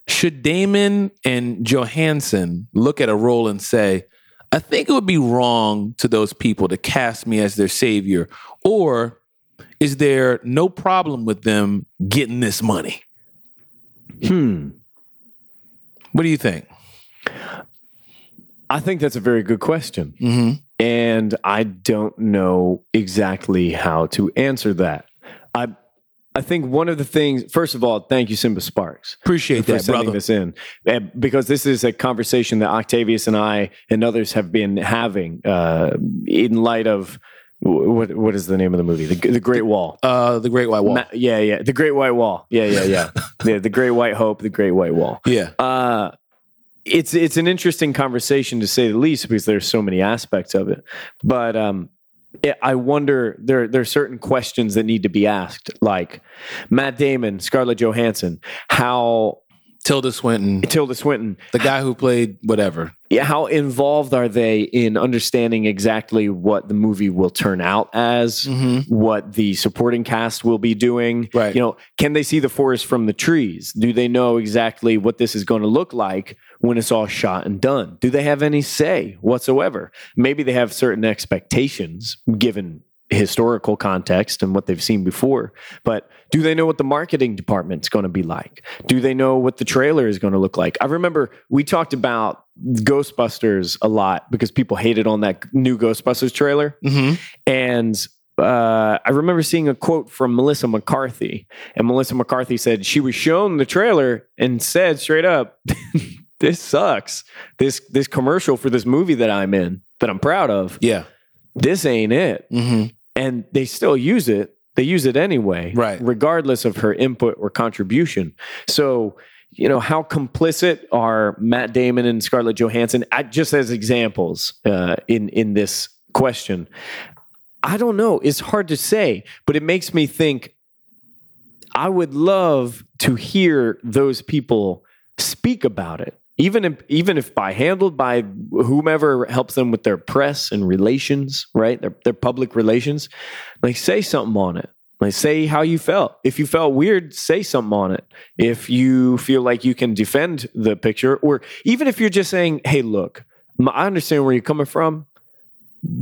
Should Damon and Johansson look at a role and say, I think it would be wrong to those people to cast me as their savior? Or is there no problem with them getting this money? Hmm. What do you think? I think that's a very good question. Mm-hmm. And I don't know exactly how to answer that. I I think one of the things, first of all, thank you, Simba Sparks. Appreciate for that, sending brother. this in because this is a conversation that Octavius and I and others have been having uh, in light of what what is the name of the movie? The, the Great Wall. Uh, the Great White Wall. Ma- yeah, yeah, the Great White Wall. Yeah, yeah, yeah. yeah, the Great White Hope, the Great White Wall. yeah. Uh, it's it's an interesting conversation to say the least because there's so many aspects of it. But um, it, I wonder there there are certain questions that need to be asked, like Matt Damon, Scarlett Johansson. How Tilda Swinton, Tilda Swinton. the guy who played whatever. Yeah, how involved are they in understanding exactly what the movie will turn out as? Mm-hmm. What the supporting cast will be doing? Right. You know, can they see the forest from the trees? Do they know exactly what this is going to look like when it's all shot and done? Do they have any say whatsoever? Maybe they have certain expectations given historical context and what they've seen before. But do they know what the marketing department's going to be like? Do they know what the trailer is going to look like? I remember we talked about Ghostbusters a lot because people hated on that new Ghostbusters trailer. Mm-hmm. And uh, I remember seeing a quote from Melissa McCarthy. And Melissa McCarthy said she was shown the trailer and said straight up, this sucks. This this commercial for this movie that I'm in, that I'm proud of, Yeah. this ain't it Mm-hmm. And they still use it. They use it anyway, Right. Regardless of her input or contribution. So, you know, how complicit are Matt Damon and Scarlett Johansson? I, just as examples uh, in in this question, I don't know. It's hard to say, but it makes me think. I would love to hear those people speak about it, even if even if by handled by whomever helps them with their press and relations, right? Their their public relations. Like say something on it. Like say how you felt. If you felt weird, say something on it. If you feel like you can defend the picture, or even if you're just saying, "Hey, look, I understand where you're coming from.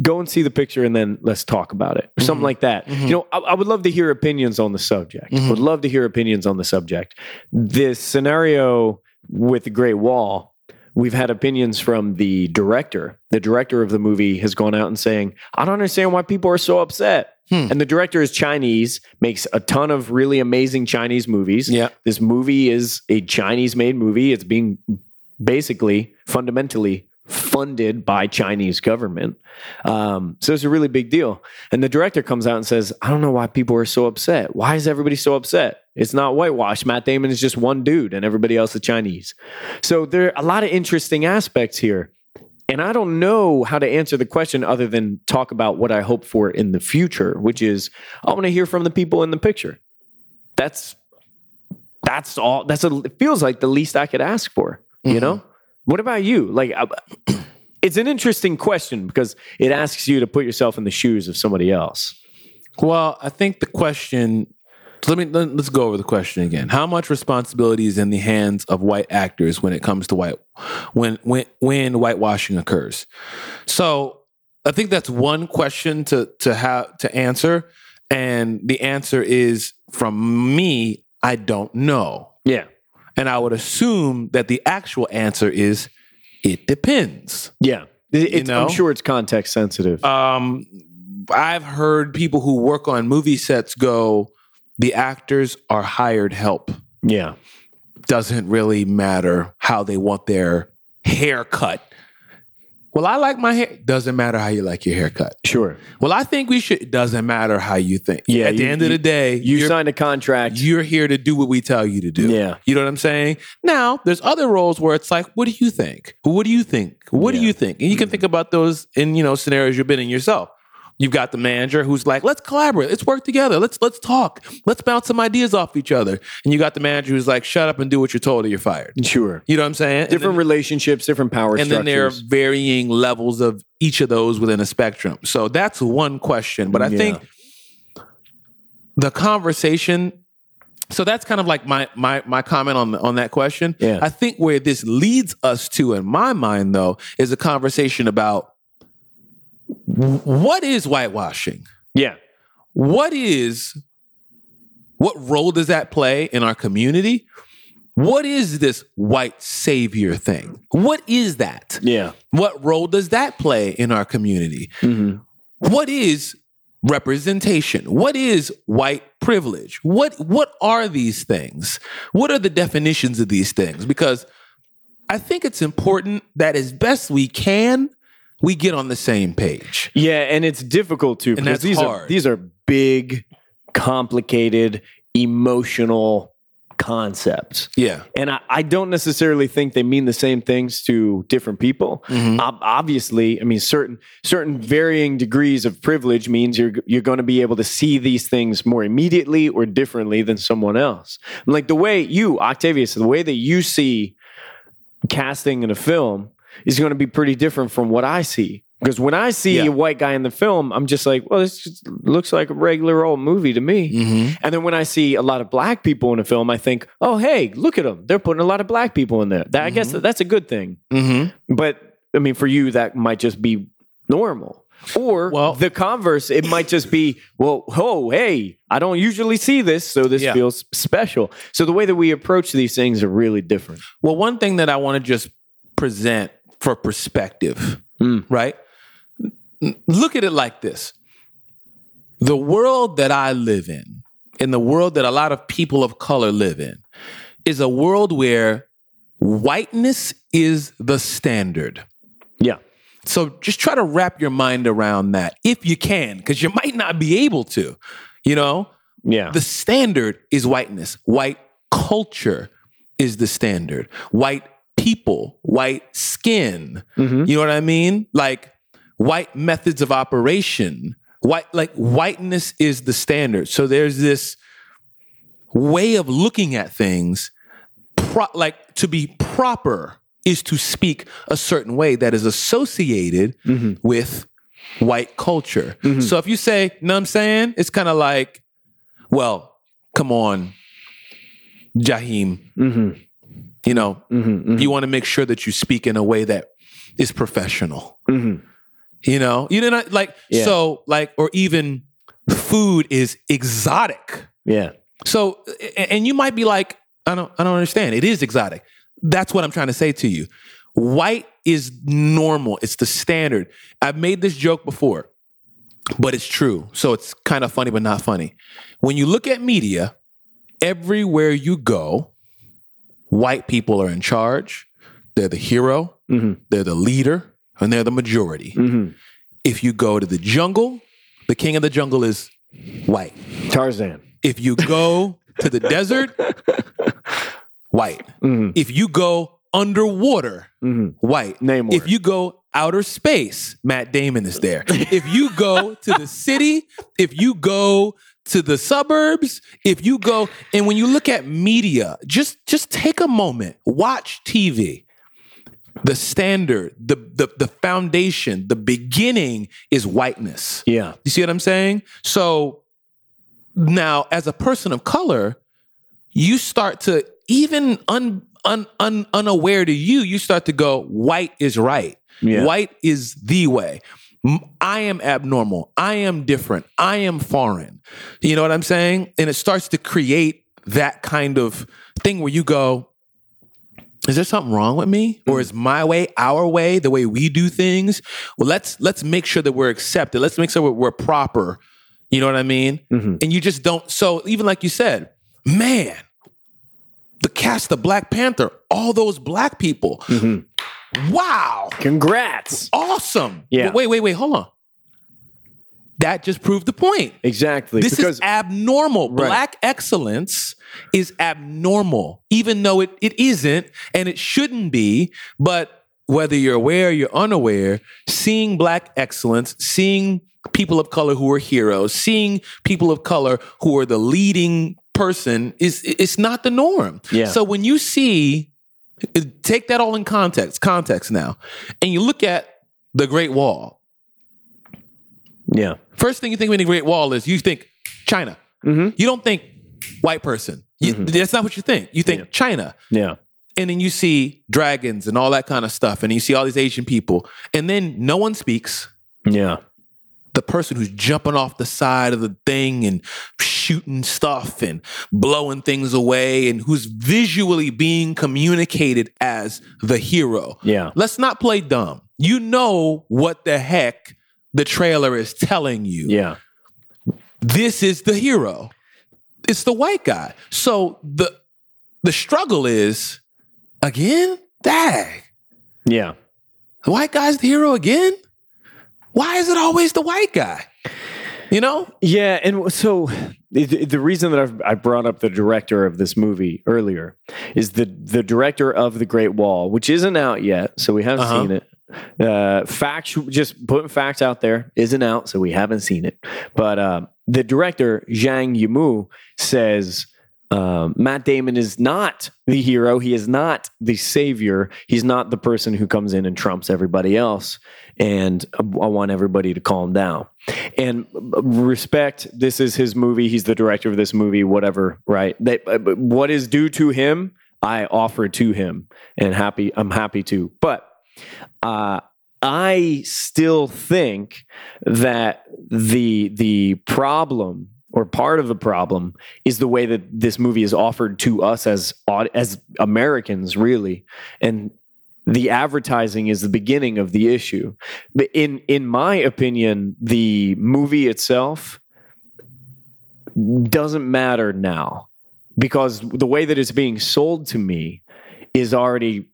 Go and see the picture, and then let's talk about it." Or something like that. You know, I, I would love to hear opinions on the subject. Mhm. Would love to hear opinions on the subject. This scenario with the Great Wall, we've had opinions from the director. The director of the movie has gone out and saying, "I don't understand why people are so upset." Hmm. And the director is Chinese, makes a ton of really amazing Chinese movies. Yeah. This movie is a Chinese made movie. It's being basically fundamentally funded by Chinese government. Um, so it's a really big deal. And the director comes out and says, I don't know why people are so upset. Why is everybody so upset? It's not whitewash. Matt Damon is just one dude and everybody else is Chinese. So there are a lot of interesting aspects here. And I don't know how to answer the question other than talk about what I hope for in the future, which is I want to hear from the people in the picture. That's that's all. That's a. It feels like the least I could ask for. You know. What about you? Like, uh, it's an interesting question because it asks you to put yourself in the shoes of somebody else. Well, I think the question. Let me let's go over the question again. How much responsibility is in the hands of white actors when it comes to white when when when whitewashing occurs? So I think that's one question to to have to answer, and the answer is from me. I don't know, Yeah. And I would assume that the actual answer is it depends. Yeah. It- it's- know? I'm sure it's context sensitive. um, I've heard people who work on movie sets go, the actors are hired help. yeah. Doesn't really matter how they want their hair cut. Well, I like my hair. Doesn't matter how you like your haircut. Sure. Well, I think we should. Doesn't matter how you think. Yeah, At the you- end of the day, You signed a contract. you're here to do what we tell you to do. Yeah. You know what I'm saying? Now, there's other roles where it's like, what do you think? What do you think? What do you think? And you can mm. think about those in, you know, scenarios you've been in yourself. You've got the manager who's like, let's collaborate, let's work together, let's let's talk, let's bounce some ideas off each other. And you got the manager who's like, shut up and do what you're told or you're fired. Sure. You know what I'm saying? Different then- relationships, different power and then there are varying levels of each of those within a spectrum. So that's one question. But I Yeah. think the conversation. So that's kind of like my my my comment on on that question. Yeah. I think where this leads us to, in my mind, though, is a conversation about what is whitewashing. yeah. What is what role does that play in our community? What is this white savior thing? What is that? Yeah. What role does that play in our community? Mhm. What is representation? What is white privilege? What what are these things? What are the definitions of these things? Because I think it's important that as best we can, we get on the same page. Yeah, and it's difficult to because that's these are hard. these are big, complicated, emotional concepts. Yeah. And I, I don't necessarily think they mean the same things to different people. Mhm. Ob- obviously, I mean certain certain varying degrees of privilege means you're you're going to be able to see these things more immediately or differently than someone else. Like the way you, Octavius, the way that you see casting in a film is going to be pretty different from what I see. Because when I see Yeah. a white guy in the film, I'm just like, well, this just looks like a regular old movie to me. Mm-hmm. And then when I see a lot of black people in a film, I think, oh, hey, look at them. They're putting a lot of black people in there. That, I guess Mhm. that's a good thing. Mm-hmm. But I mean, for you, that might just be normal. Or Well- the converse, it might just be, well, oh, hey, I don't usually see this, so this Yeah. feels special. So the way that we approach these things are really different. Well, one thing that I want to just present for perspective, Mm. right? Look at it like this the world that I live in, in the world that a lot of people of color live in, is a world where whiteness is the standard. Yeah. So just try to wrap your mind around that if you can, because you might not be able to. You know, Yeah. the standard is whiteness. White culture is the standard. White people, white skin. Mhm. You know what I mean? Like white methods of operation. White like whiteness is the standard. So there's this way of looking at things pro- like to be proper is to speak a certain way that is associated Mhm. with white culture. Mhm. So if you say, know what I'm saying? It's kind of like, well, come on, Jaheim, Mhm. You know, Mhm. Mhm. you want to make sure that you speak in a way that is professional. Mhm. You know, you know, like Yeah. so, like, or even food is exotic. Yeah. So, and you might be like, I don't, I don't understand. It is exotic. That's what I'm trying to say to you. White is normal. It's the standard. I've made this joke before, but it's true. So it's kind of funny, but not funny. When you look at media, everywhere you go, white people are in charge. They're the hero. Mhm. They're the leader, and they're the majority. Mhm. If you go to the jungle, the king of the jungle is white. Tarzan. If you go to the desert, white. Mhm. If you go underwater, Mhm. white. Namor. If you go outer space, Matt Damon is there. if you go to the city, if you go to the suburbs, if you go and when you look at media, just just take a moment, watch TV. The standard, the the the foundation, the beginning is whiteness. Yeah. You see what I'm saying? So now, as a person of color, you start to even un, un, un, unaware to you, you start to go, white is right. Yeah. White is the way. I am abnormal. I am different. I am foreign. You know what I'm saying? And it starts to create that kind of thing where you go, is there something wrong with me or is my way our way the way we do things well let's let's make sure that we're accepted let's make sure we're, we're proper you know what i mean Mhm. and you just don't so even like you said man the cast of black panther all those black people Mhm. Wow Congrats. awesome Yeah. wait wait wait hold on that just proved the point Exactly. this because is abnormal. Right. Black excellence is abnormal, even though it, it isn't and it shouldn't be. But whether you're aware or you're unaware, seeing black excellence, seeing people of color who are heroes, seeing people of color who are the leading person is it's not the norm. Yeah. So when you see take that all in context, context now, and you look at the Great Wall, yeah. First thing you think when the Great Wall is you think China. Mhm. You don't think white person. You- That's not what you think. You think Yeah. China. Yeah. And then you see dragons and all that kind of stuff. And you see all these Asian people. And then no one speaks. Yeah. The person who's jumping off the side of the thing and shooting stuff and blowing things away and who's visually being communicated as the hero. Yeah. Let's not play dumb. You know what the heck the trailer is telling you Yeah. this is the hero. It's the white guy. So the the struggle is again, dang, Yeah. the white guy's the hero again. Why is it always the white guy? You know? Yeah, and so the, the reason that I've, I brought up the director of this movie earlier is the the director of The Great Wall, which isn't out yet, so we haven't Uh-huh. seen it. Uh, facts, just putting facts out there, isn't out, so we haven't seen it. But uh, the director Zhang Yimou says um, Matt Damon is not the hero. He is not the savior. He's not the person who comes in and trumps everybody else. And I want everybody to calm down and uh, respect. This is his movie. He's the director of this movie. Whatever, right? They, uh, what is due to him, I offer to him, and happy. I'm happy to. But uh, I still think that the the problem or part of the problem is the way that this movie is offered to us as as Americans, really, and the advertising is the beginning of the issue. But in in my opinion, the movie itself doesn't matter now because the way that it's being sold to me is already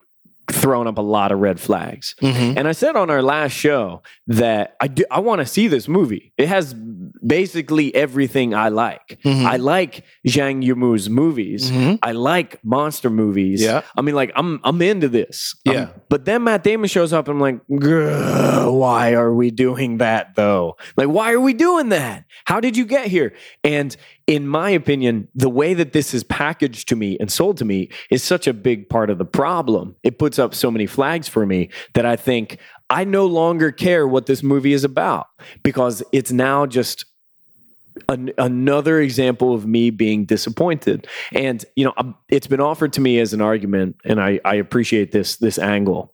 thrown up a lot of red flags. Mm-hmm. And I said on our last show that I do, I want to see this movie. It has basically everything I like. Mhm. I like Zhang Yimou's movies. Mhm. I like monster movies. Yeah. I mean, like I'm I'm into this. I'm- Yeah. but then Matt Damon shows up, and I'm like, why are we doing that though? Like, why are we doing that? How did you get here? And in my opinion, the way that this is packaged to me and sold to me is such a big part of the problem. It puts up so many flags for me that I think I no longer care what this movie is about because it's now just an, another example of me being disappointed. And you know, um, it's been offered to me as an argument, and I, I appreciate this this angle.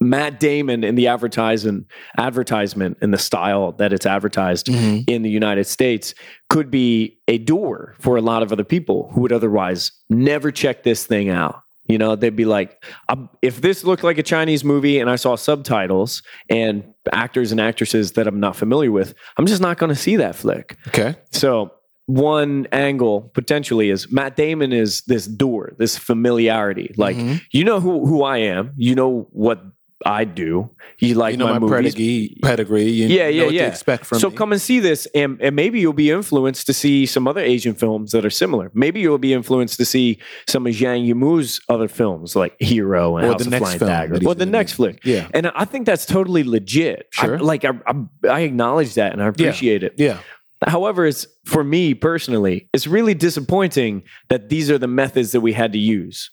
Matt Damon in the advertisement advertisement and the style that it's advertised Mhm. in the United States could be a door for a lot of other people who would otherwise never check this thing out. You know, they'd be like, um, if this looked like a Chinese movie and I saw subtitles and actors and actresses that I'm not familiar with, I'm just not going to see that flick. Okay. So one angle potentially is Matt Damon is this door, this familiarity. Like Mhm. you know who who I am, you know what I do. You like you know my, my, pedigree, pedigree. You Yeah, know yeah, what yeah. to expect from so me. come and see this, and, and maybe you'll be influenced to see some other Asian films that are similar. Maybe you'll be influenced to see some of Zhang Yimou's other films like Hero and Or House the next Flying film Dagger, or the next flick. Yeah. And I think that's totally legit. I- Sure. like I, I, I acknowledge that and I appreciate it. Yeah. However, it's for me personally, it's really disappointing that these are the methods that we had to use.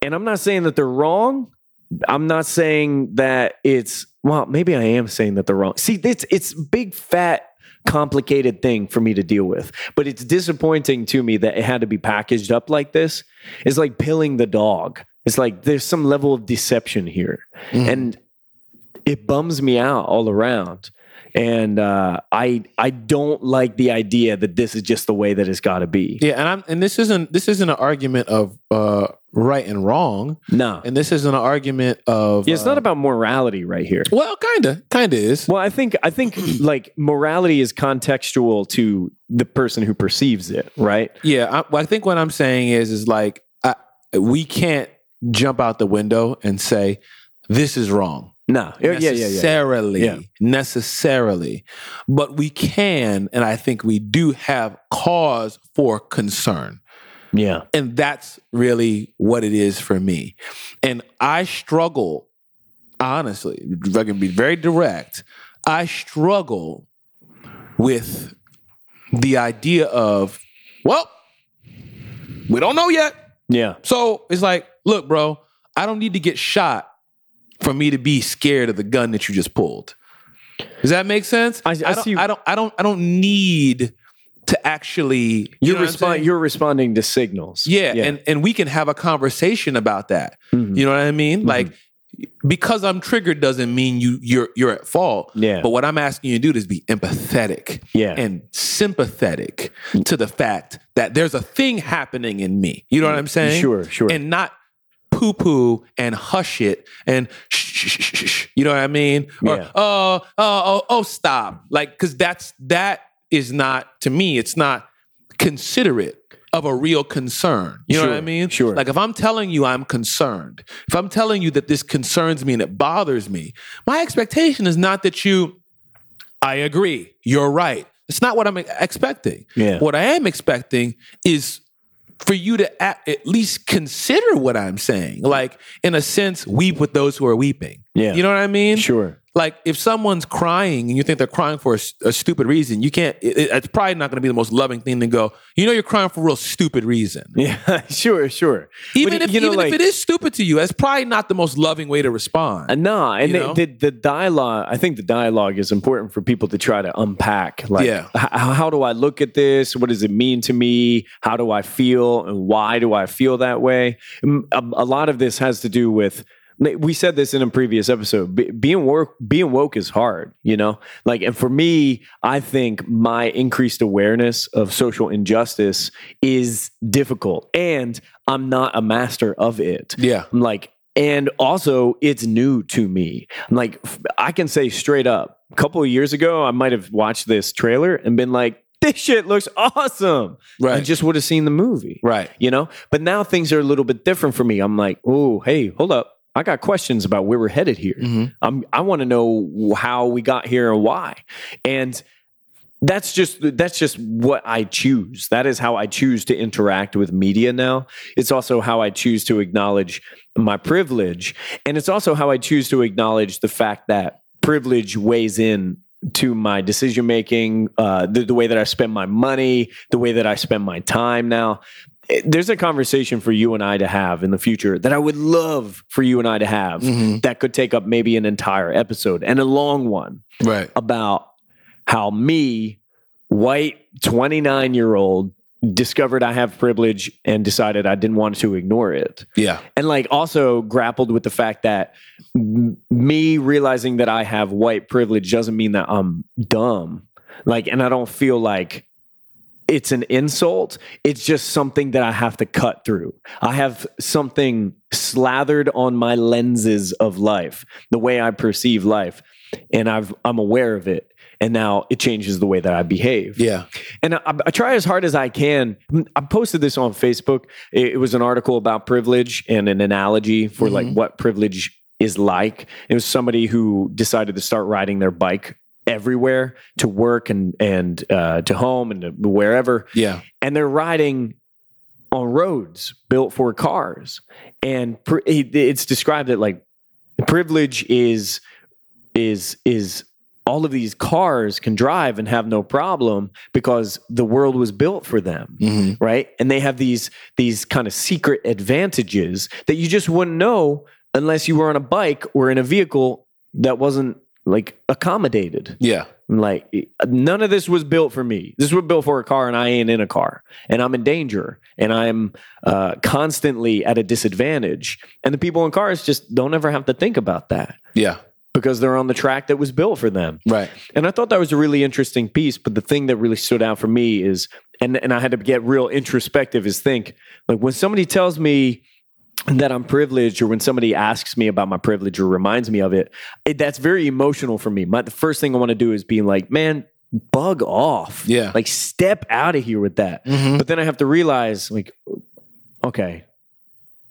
And I'm not saying that they're wrong. I'm not saying that it's well, maybe I am saying that they're wrong. See, it's it's big fat complicated thing for me to deal with. But it's disappointing to me that it had to be packaged up like this. It's like pilling the dog. It's like there's some level of deception here. Mhm. And it bums me out all around. And uh, I I don't like the idea that this is just the way that it's got to be. Yeah, and I'm and this isn't this isn't an argument of uh, right and wrong, No, and this isn't an argument of yeah, it's uh, not about morality right here. well, kind of, kind of is. Well, I think I think like morality is contextual to the person who perceives it, right? Yeah, I, well, I think what I'm saying is is like I, we can't jump out the window and say this is wrong. No, yeah, yeah, yeah, yeah. necessarily, Yeah. necessarily, but we can, and I think we do have cause for concern. Yeah, And that's really what it is for me. And I struggle, honestly, if I can be very direct, I struggle with the idea of, well, we don't know yet. yeah, So it's like, look, bro, I don't need to get shot for me to be scared of the gun that you just pulled. Does that make sense? I- I don't, see- I don't. I don't. I don't need to actually. You you're know respond. You're responding to signals. Yeah, and and we can have a conversation about that. Mhm. You know what I mean? Mhm. Like because I'm triggered doesn't mean you you're you're at fault. yeah, But what I'm asking you to do is be empathetic yeah, and sympathetic to the fact that there's a thing happening in me. You know what I'm saying? sure, sure. And not poo poo and hush it and shh, shh, shh, shh. You know what I mean? Or Yeah. oh, oh, oh, oh, stop. Like, cause that's that is not to me, it's not considerate of a real concern. You know what I mean? sure. Like if I'm telling you I'm concerned, if I'm telling you that this concerns me and it bothers me, my expectation is not that you I agree. You're right. It's not what I'm expecting. Yeah. What I am expecting is for you to at, at least consider what I'm saying. Like, in a sense, weep with those who are weeping. Yeah. You know what I mean? Sure. Like, if someone's crying and you think they're crying for a stupid reason, you can't, it, it- it's probably not going to be the most loving thing to go, you know, you're crying for a real stupid reason. Yeah, sure, sure. Even, But, if, you know, even like- if it is stupid to you, that's probably not the most loving way to respond. Uh, nah, and the, the the dialogue. I think the dialogue is important for people to try to unpack. Like, Yeah. h- how do I look at this? What does it mean to me? How do I feel, and why do I feel that way? A, a lot of this has to do with. We said this in a previous episode. Be, being woke, being woke is hard, you know. Like, and for me, I think my increased awareness of social injustice is difficult, and I'm not a master of it. yeah. I'm like, and also it's new to me. I'm like, i can say straight up, a couple of years ago, I might have watched this trailer and been like, this shit looks awesome. Right. I just would have seen the movie. right. You know? But now things are a little bit different for me. I'm like, oh, hey, hold up. I got questions about where we're headed here. Mhm. I'm, I want to know how we got here and why. And that's just that's just what I choose. That is how I choose to interact with media now. It's also how I choose to acknowledge my privilege, and it's also how I choose to acknowledge the fact that privilege weighs in to my decision making, uh, the, the way that I spend my money, the way that I spend my time now. There's a conversation for you and I to have in the future that I would love for you and I to have Mhm. that could take up maybe an entire episode and a long one Right. about how me, white 29 year old, discovered I have privilege and decided I didn't want to ignore it. Yeah. And like also grappled with the fact that m- me realizing that I have white privilege doesn't mean that I'm dumb. Like, and I don't feel like it's an insult. It's just something that I have to cut through. I have something slathered on my lenses of life, the way I perceive life, and I've I'm aware of it. And now it changes the way that I behave. Yeah. And I, I try as hard as I can. I posted this on Facebook. It, it was an article about privilege and an analogy for like Mhm. what privilege is like. It was somebody who decided to start riding their bike everywhere to work and and uh, to home and to wherever, Yeah. and they're riding on roads built for cars. And it- it's described that like privilege is is is all of these cars can drive and have no problem because the world was built for them hmm right and they have these these kind of secret advantages that you just wouldn't know unless you were on a bike or in a vehicle that wasn't like accommodated Yeah. I'm like none of this was built for me this was built for a car and i ain't in a car and i'm in danger and i'm uh, constantly at a disadvantage and the people in cars just don't ever have to think about that Yeah. because they're on the track that was built for them Right. and I thought that was a really interesting piece. But the thing that really stood out for me is, and, and I had to get real introspective, is think like when somebody tells me that I'm privileged or when somebody asks me about my privilege or reminds me of it, it that's very emotional for me. My, the first thing I want to do is being like, man, bug off. Yeah. Like step out of here with that. Mhm. But then I have to realize, like, okay,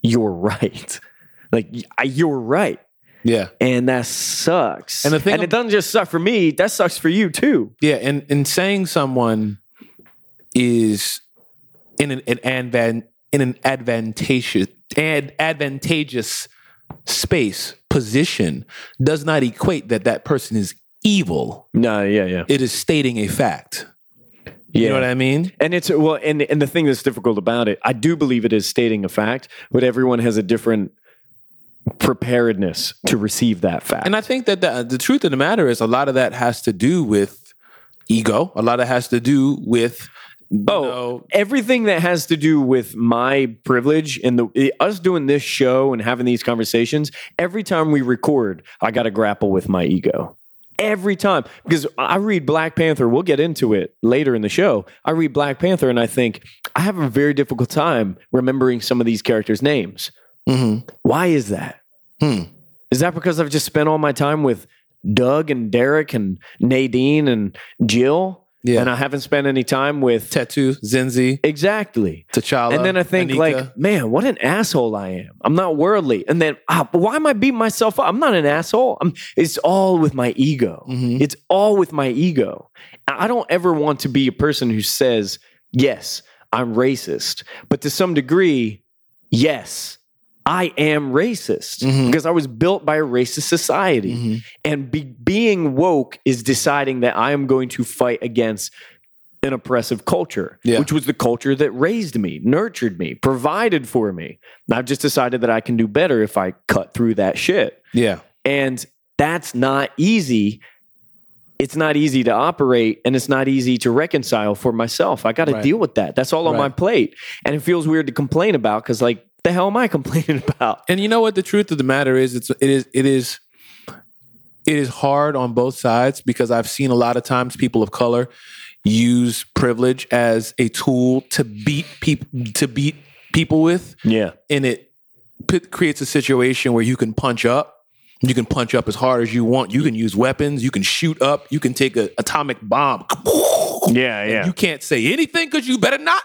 you're right. Like, y- you're right. Yeah. And that sucks. And the thing and it doesn't just suck for me, that sucks for you too. Yeah. And and saying someone is in an, an advan in an advantageous ad, advantageous space position does not equate that that person is evil. No, yeah, yeah. It is stating a fact. Yeah. You know what I mean? and it's well, and and the thing that's difficult about it, I do believe it is stating a fact, but everyone has a different preparedness to receive that fact. And I think that the, the truth of the matter is a lot of that has to do with ego. A lot of it has to do with Oh, know, everything that has to do with my privilege and the us doing this show and having these conversations every time we record i got to grapple with my ego. Every time. Because i read black panther we'll get into it later in the show. I read black panther and i think i have a very difficult time remembering some of these characters names. Mhm. why is that? Hmm. is that because i've just spent all my time with doug and derek and nadine and jill Yeah. and I haven't spent any time with Tetu, Zenzi, exactly. T'Challa. And then I think, Aneka. like, man, what an asshole I am. I'm not worldly. And then, ah, but why am I beating myself up? I'm not an asshole. I'm, it's all with my ego. Mhm. It's all with my ego. I don't ever want to be a person who says, yes, I'm racist. But to some degree, yes, I am racist Mhm. because I was built by a racist society. Mhm. And be, being woke is deciding that I am going to fight against an oppressive culture, Yeah. which was the culture that raised me, nurtured me, provided for me. And I've just decided that I can do better if I cut through that shit. yeah, And that's not easy. It's not easy to operate and it's not easy to reconcile for myself. I got to Right. deal with that. That's all on my plate. And it feels weird to complain about because, like, the hell am I complaining about? and you know what? The truth of the matter is, it's it is it is it is hard on both sides because I've seen a lot of times people of color use privilege as a tool to beat people to beat people with, Yeah. and it put, creates a situation where you can punch up. You can punch up as hard as you want. You can use weapons. You can shoot up. You can take an atomic bomb. Yeah. Yeah. You can't say anything because you better not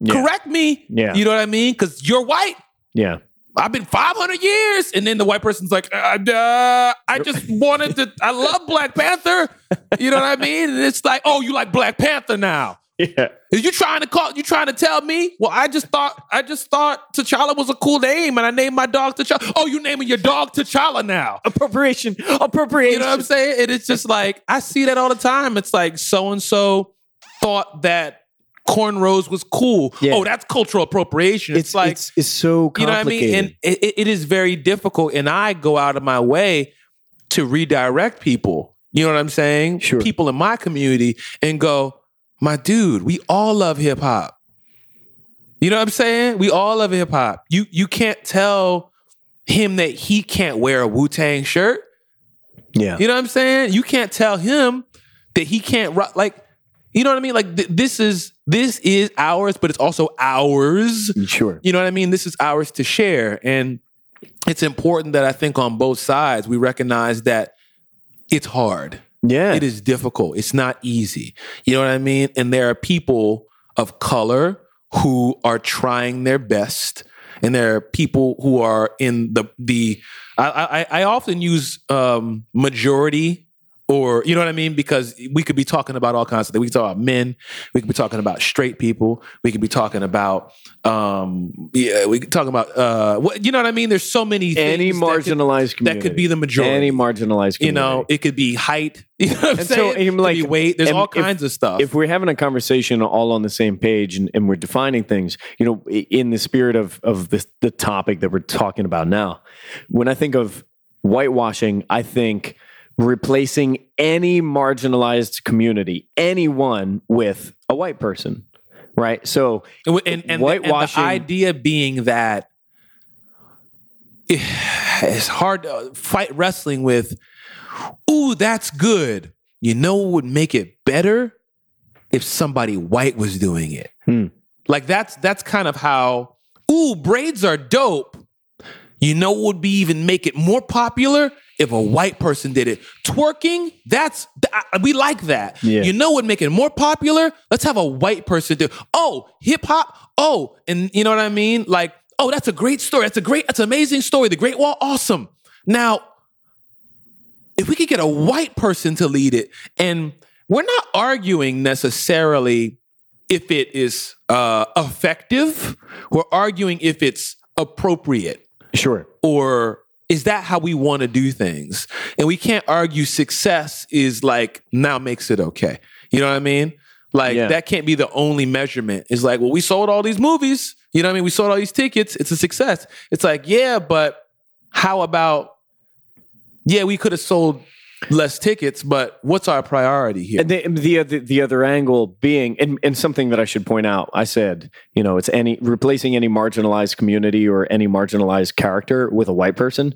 Yeah. correct me. Yeah. You know what I mean? Because you're white. yeah. I've been 500 years. And then the white person's like, uh, uh, I just wanted to, I love Black Panther. You know what I mean? And it's like, oh, you like Black Panther now. Yeah. Is you trying to call, you trying to tell me? Well, I just thought, I just thought T'Challa was a cool name and I named my dog T'Challa. Oh, you naming your dog T'Challa now. Appropriation. Appropriation. You know what I'm saying? And it's just like, I see that all the time. It's like so and so thought that cornrows was cool. Yeah. Oh, that's cultural appropriation. It's, it's like, it's, it's so you know what I mean? And it, it- it is very difficult. And I go out of my way to redirect people. You know what I'm saying? Sure. People in my community and go, my dude, we all love hip hop. You know what I'm saying? We all love hip hop. You you can't tell him that he can't wear a Wu Tang shirt. yeah. You know what I'm saying? You can't tell him that he can't rock like you know what I mean? Like th- this is this is ours, but it's also ours. Sure. You know what I mean? This is ours to share. And it's important that I think on both sides we recognize that it's hard. Yeah. It is difficult. It's not easy. You know what I mean? And there are people of color who are trying their best. And there are people who are in the the I I, I often use um majority or you know what I mean? Because we could be talking about all kinds of things. We could talk about men, we could be talking about straight people, we could be talking about um yeah, we could talk about uh what you know what I mean? There's so many Any things that could- marginalized community. that could be the majority. Any marginalized community. you know, it could be height. You know what I'm And so, saying? and it could like, be weight. There's all if- kinds of stuff. if we're having a conversation all on the same page and, and we're defining things, you know, in the spirit of of this, the topic that we're talking about now, when I think of whitewashing, I think replacing any marginalized community, anyone, with a white person, right? So and, and, and, the, and the idea being that it's hard to fight wrestling with. Ooh, that's good. You know what would make it better if somebody white was doing it. Hmm. Like that's that's kind of how. Ooh, braids are dope. You know would be even make it more popular if a white person did it. Twerking, that's th- we like that. Yeah. You know what make it more popular? Let's have a white person do. Oh, hip hop. Oh, and you know what I mean? Like, oh, that's a great story. That's a great, that's an amazing story. The Great Wall, awesome. Now, if we could get a white person to lead it, and we're not arguing necessarily if it is uh, effective, we're arguing if it's appropriate sure, or is that how we want to do things? And we can't argue success is like now makes it okay. You know what I mean? Like Yeah. that can't be the only measurement. It's like, well, we sold all these movies. You know what I mean? We sold all these tickets. It's a success. It's like, yeah, but how about yeah, we could have sold less tickets, but what's our priority here? And the, the other the other angle being, and, and something that I should point out, I said, you know, it's any replacing any marginalized community or any marginalized character with a white person.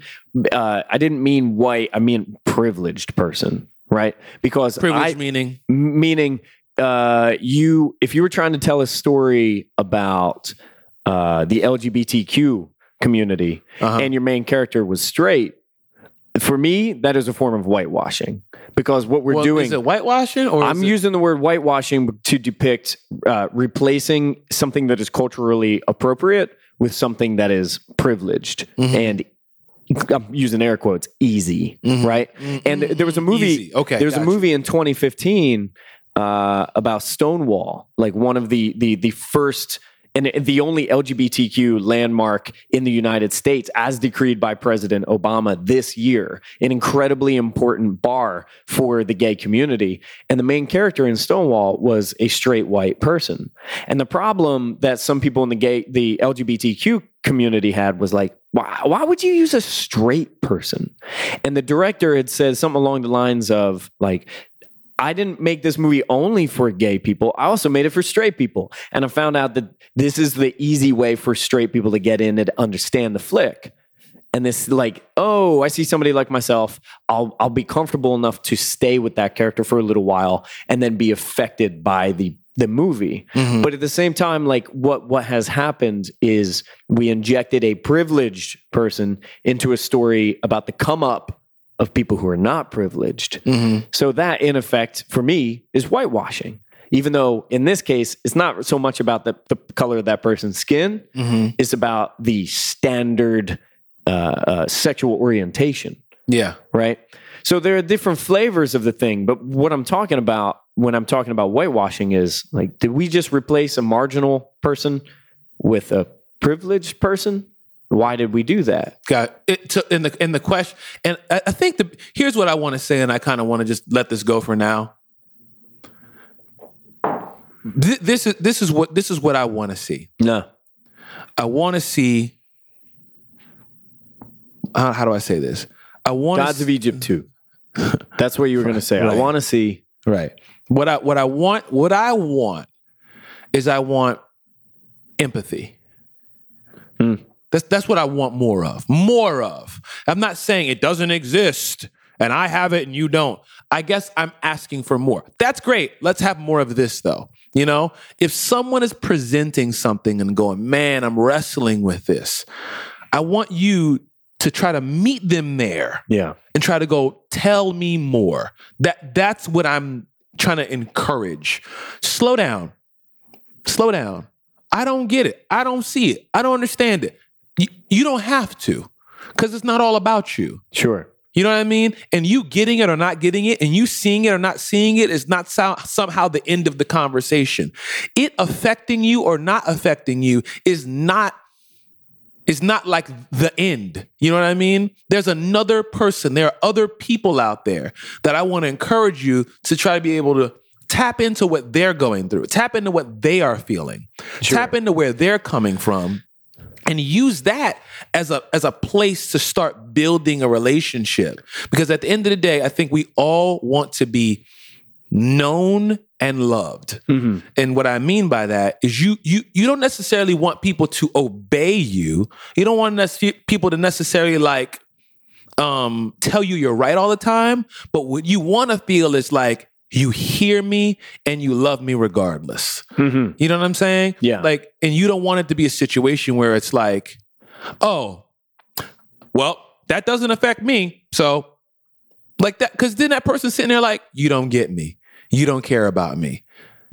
Uh, I didn't mean white. I mean privileged person, right? Because Privilege I, meaning meaning uh, you, if you were trying to tell a story about uh, the LGBTQ community uh-huh. and your main character was straight, for me, that is a form of whitewashing because what we're Well, doing. is it whitewashing or I'm it- using the word whitewashing to depict uh, replacing something that is culturally appropriate with something that is privileged Mhm. and I'm using air quotes easy, Mhm. right? And there was a movie. Easy. Okay, there was a movie in 2015 uh, about Stonewall, like one of the the the first and the only LGBTQ landmark in the United States, as decreed by President Obama this year, an incredibly important bar for the gay community. And the main character in Stonewall was a straight white person. And the problem that some people in the gay, the LGBTQ community had was like, why, why would you use a straight person? And the director had said something along the lines of like, I didn't make this movie only for gay people. I also made it for straight people. And I found out that this is the easy way for straight people to get in and understand the flick. And this like, oh, I see somebody like myself. I'll I'll be comfortable enough to stay with that character for a little while and then be affected by the the movie. Mhm. But at the same time, like what what has happened is we injected a privileged person into a story about the come up of people who are not privileged. Mhm. So that, in effect, for me, is whitewashing. Even though in this case, it's not so much about the, the color of that person's skin, Mhm. it's about the standard uh, uh, sexual orientation, Yeah. right? So there are different flavors of the thing. But what I'm talking about when I'm talking about whitewashing is like, did we just replace a marginal person with a privileged person? Why did we do that? Got it. To, in the in the question, and I, I think the here's what I want to say, and I kind of want to just let this go for now. Th- This is this is what this is what I want to see. No. I want to see. How, how do I say this? I want Gods of Egypt too. That's what you were going to say. I want to see. Right. What I what I want what I want is I want empathy. Hmm. That's that's what I want more of. More of. I'm not saying it doesn't exist and I have it and you don't. I guess I'm asking for more. That's great. Let's have more of this though. You know, if someone is presenting something and going, "Man, I'm wrestling with this." I want you to try to meet them there Yeah. and try to go tell me more that that's what i'm trying to encourage slow down slow down i don't get it i don't see it i don't understand it you, you don't have to because it's not all about you Sure. you know what i mean and you getting it or not getting it and you seeing it or not seeing it is not so, somehow the end of the conversation it affecting you or not affecting you is not is not like the end. You know what I mean? There's another person, there are other people out there that I want to encourage you to try to be able to tap into what they're going through, tap into what they are feeling, Sure. tap into where they're coming from. And use that as a as a place to start building a relationship. Because at the end of the day, I think we all want to be known and loved. hmm And what I mean by that is you you you don't necessarily want people to obey you. You don't want nece- people to necessarily like um tell you you're right all the time, but what you want to feel is like you hear me and you love me regardless. hmm You know what I'm saying? Yeah. Like and you don't want it to be a situation where it's like, "Oh, well, that doesn't affect me." So like that cuz then that person's sitting there like, "You don't get me. You don't care about me."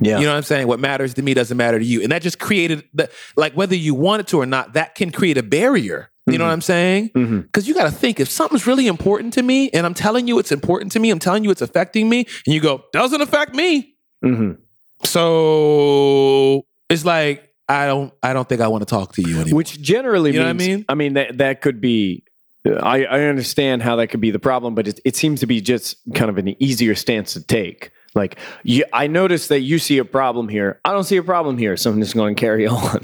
Yeah. You know what I'm saying? What matters to me doesn't matter to you. And that just created the like whether you want it to or not, that can create a barrier. You know what I'm saying? Because you got to think if something's really important to me and I'm telling you it's important to me, I'm telling you it's affecting me, and you go, doesn't affect me. hmm So it's like, I don't I don't think I want to talk to you anymore. Which generally You know what I mean? I mean, that, that could be, I, I understand how that could be the problem, but it, it seems to be just kind of an easier stance to take. Like, you, I notice that you see a problem here. I don't see a problem here. So I'm just going to carry on.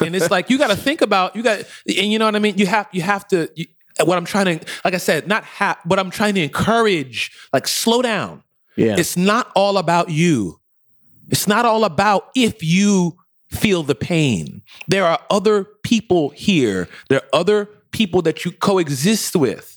and it's like you got to think about you got and you know what I mean. You have you have to. You, what I'm trying to, like I said, not have, but I'm trying to encourage. Like, slow down. yeah. It's not all about you. It's not all about if you feel the pain. There are other people here. There are other people that you coexist with.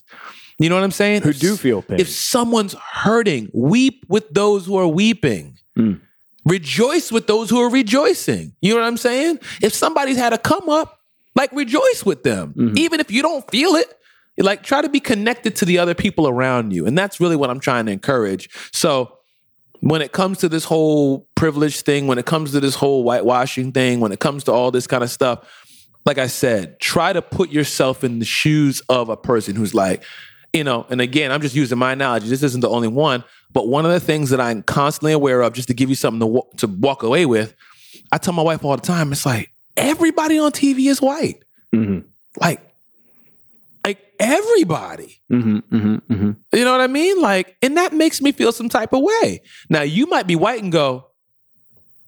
You know what I'm saying? Who do feel pain. If someone's hurting, weep with those who are weeping. Mm. Rejoice with those who are rejoicing. You know what I'm saying? If somebody's had a come up, like rejoice with them. Mhm. Even if you don't feel it. like try to be connected to the other people around you. And that's really what I'm trying to encourage. So when it comes to this whole privilege thing, when it comes to this whole whitewashing thing, when it comes to all this kind of stuff, like I said, try to put yourself in the shoes of a person who's like, you know, and again, I'm just using my analogy. This isn't the only one, but one of the things that I'm constantly aware of, just to give you something to, to walk away with, I tell my wife all the time, it's like everybody on TV is white. Mm-hmm. Like, like everybody. Mm-hmm, mm-hmm, mm-hmm. You know what I mean? Like, and that makes me feel some type of way. Now, you might be white and go,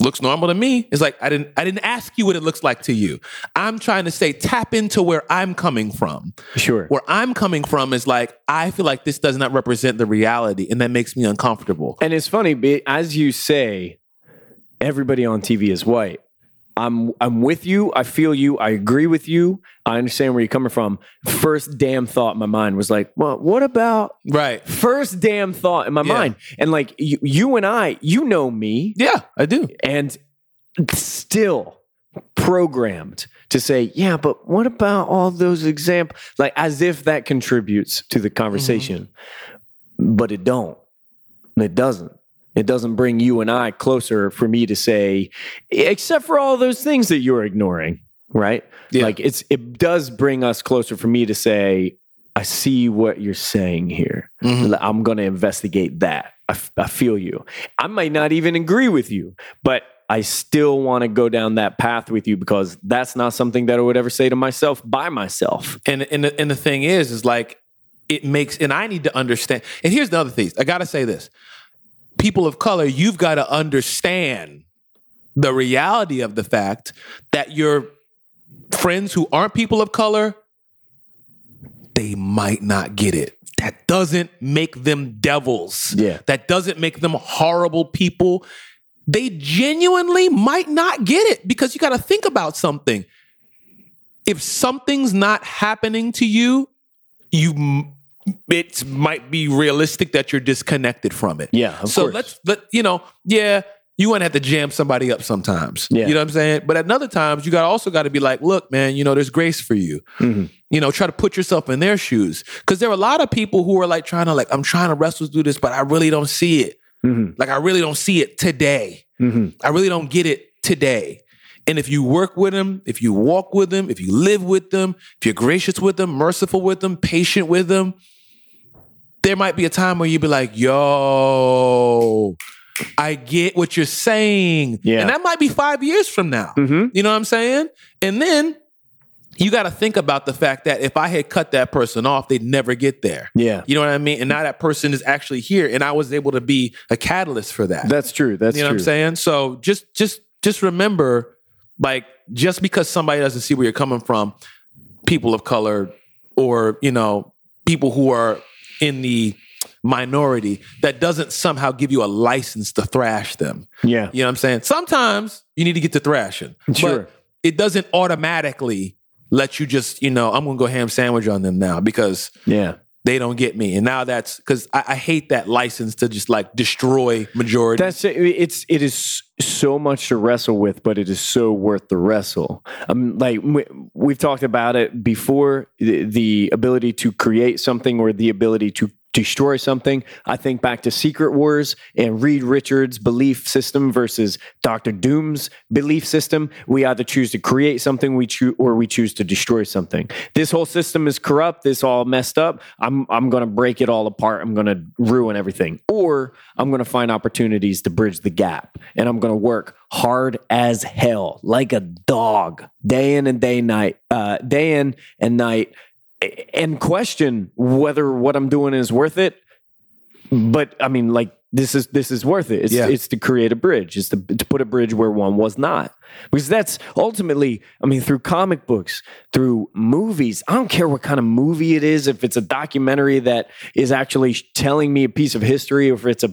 looks normal to me. It's like I didn't I didn't ask you what it looks like to you. I'm trying to say tap into where I'm coming from. Sure. Where I'm coming from is like I feel like this does not represent the reality and that makes me uncomfortable. And it's funny, as you say, everybody on TV is white. I'm I'm with you. I feel you. I agree with you. I understand where you're coming from. First damn thought in my mind was like, well, what about Right. first damn thought in my Yeah. mind? And like you, you and I, you know me, Yeah, I do. and still programmed to say, yeah, but what about all those examples? Like as if that contributes to the mm-hmm. conversation, but it don't. It doesn't. It doesn't bring you and I closer for me to say, except for all those things that you're ignoring, right? Yeah. Like it's it does bring us closer for me to say, I see what you're saying here. Mhm. I'm going to investigate that. I, f- I feel you. I might not even agree with you, but I still want to go down that path with you because that's not something that I would ever say to myself by myself. And and the, and the thing is, is like it makes, and I need to understand. And here's the other thing: I got to say this: people of color, you've got to understand the reality of the fact that your friends who aren't people of color, they might not get it. That doesn't make them devils. Yeah. That doesn't make them horrible people. They genuinely might not get it because you got to think about something. If something's not happening to you, you it might be realistic that you're disconnected from it. Yeah, so course. let's let you know, yeah, you want to have to jam somebody up sometimes. Yeah. You know what I'm saying? But at other times, you got to also got to be like, look, man, you know, there's grace for you. Mhm. You know, try to put yourself in their shoes. Cause there are a lot of people who are like trying to like, I'm trying to wrestle through this, but I really don't see it. Mhm. Like I really don't see it today. Mhm. I really don't get it today. And if you work with them, if you walk with them, if you live with them, if you're gracious with them, merciful with them, patient with them, there might be a time where you'd be like, yo, I get what you're saying. Yeah. And that might be five years from now. Mhm. You know what I'm saying? And then you got to think about the fact that if I had cut that person off, they'd never get there. Yeah. You know what I mean? And now that person is actually here, and I was able to be a catalyst for that. That's true. That's you know true. what I'm saying? So just just just remember, like, just because somebody doesn't see where you're coming from, people of color or you know people who are in the minority, that doesn't somehow give you a license to thrash them. Yeah. You know what I'm saying? Sometimes you need to get to thrashing, Sure. but it doesn't automatically let you just you know I'm gonna go ham sandwich on them now because Yeah. They don't get me. And now that's because I, I hate that license to just like destroy majority. That's it. It's it is so much to wrestle with, but it is so worth the wrestle. Um, like we, we've talked about it before, the, the ability to create something or the ability to destroy something. I think back to Secret Wars and Reed Richards' belief system versus Doctor Doom's belief system. We either choose to create something, we choose, or we choose to destroy something. This whole system is corrupt. This all messed up. I'm I'm going to break it all apart. I'm going to ruin everything, or I'm going to find opportunities to bridge the gap, and I'm going to work hard as hell, like a dog, day in and day night, uh, day in and night and question whether what I'm doing is worth it. But I mean, like this is this is worth it. It's Yeah. it's to create a bridge. It's to to put a bridge where one was not. Because that's ultimately, I mean, through comic books, through movies. I don't care what kind of movie it is. If it's a documentary that is actually telling me a piece of history, or if it's a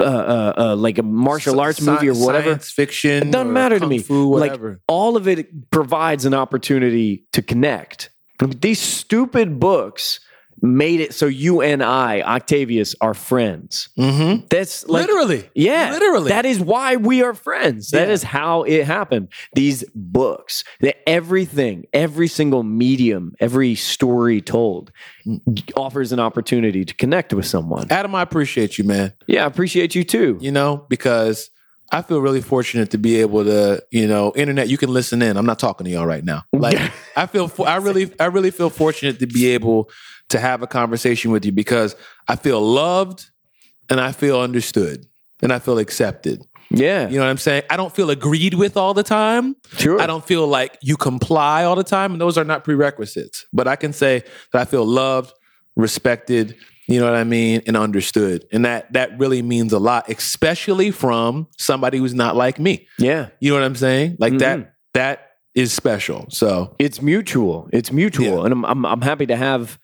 uh, uh, uh, like a martial arts Sci- movie or whatever. science fiction. It doesn't matter to me. Fu, like all of it provides an opportunity to connect. These stupid books made it so you and I, Octavius, are friends. Mm-hmm. That's like Literally. Yeah, Literally. That is why we are friends. That Yeah. is how it happened. These books, that everything, every single medium, every story told offers an opportunity to connect with someone. Adam, I appreciate you, man. Yeah, I appreciate you too. You know, because I feel really fortunate to be able to, you know, internet. You can listen in. I'm not talking to y'all right now. Like, I feel, fo- I really, I really feel fortunate to be able to have a conversation with you because I feel loved and I feel understood and I feel accepted. Yeah, You know what I'm saying? I don't feel agreed with all the time. sure. I don't feel like you comply all the time, and those are not prerequisites. But I can say that I feel loved, respected, you know what I mean, and understood. And that that really means a lot, especially from somebody who's not like me. yeah, You know what I'm saying? Like Mhm. that that is special. So it's mutual. It's mutual, Yeah. and I'm, I'm I'm happy to have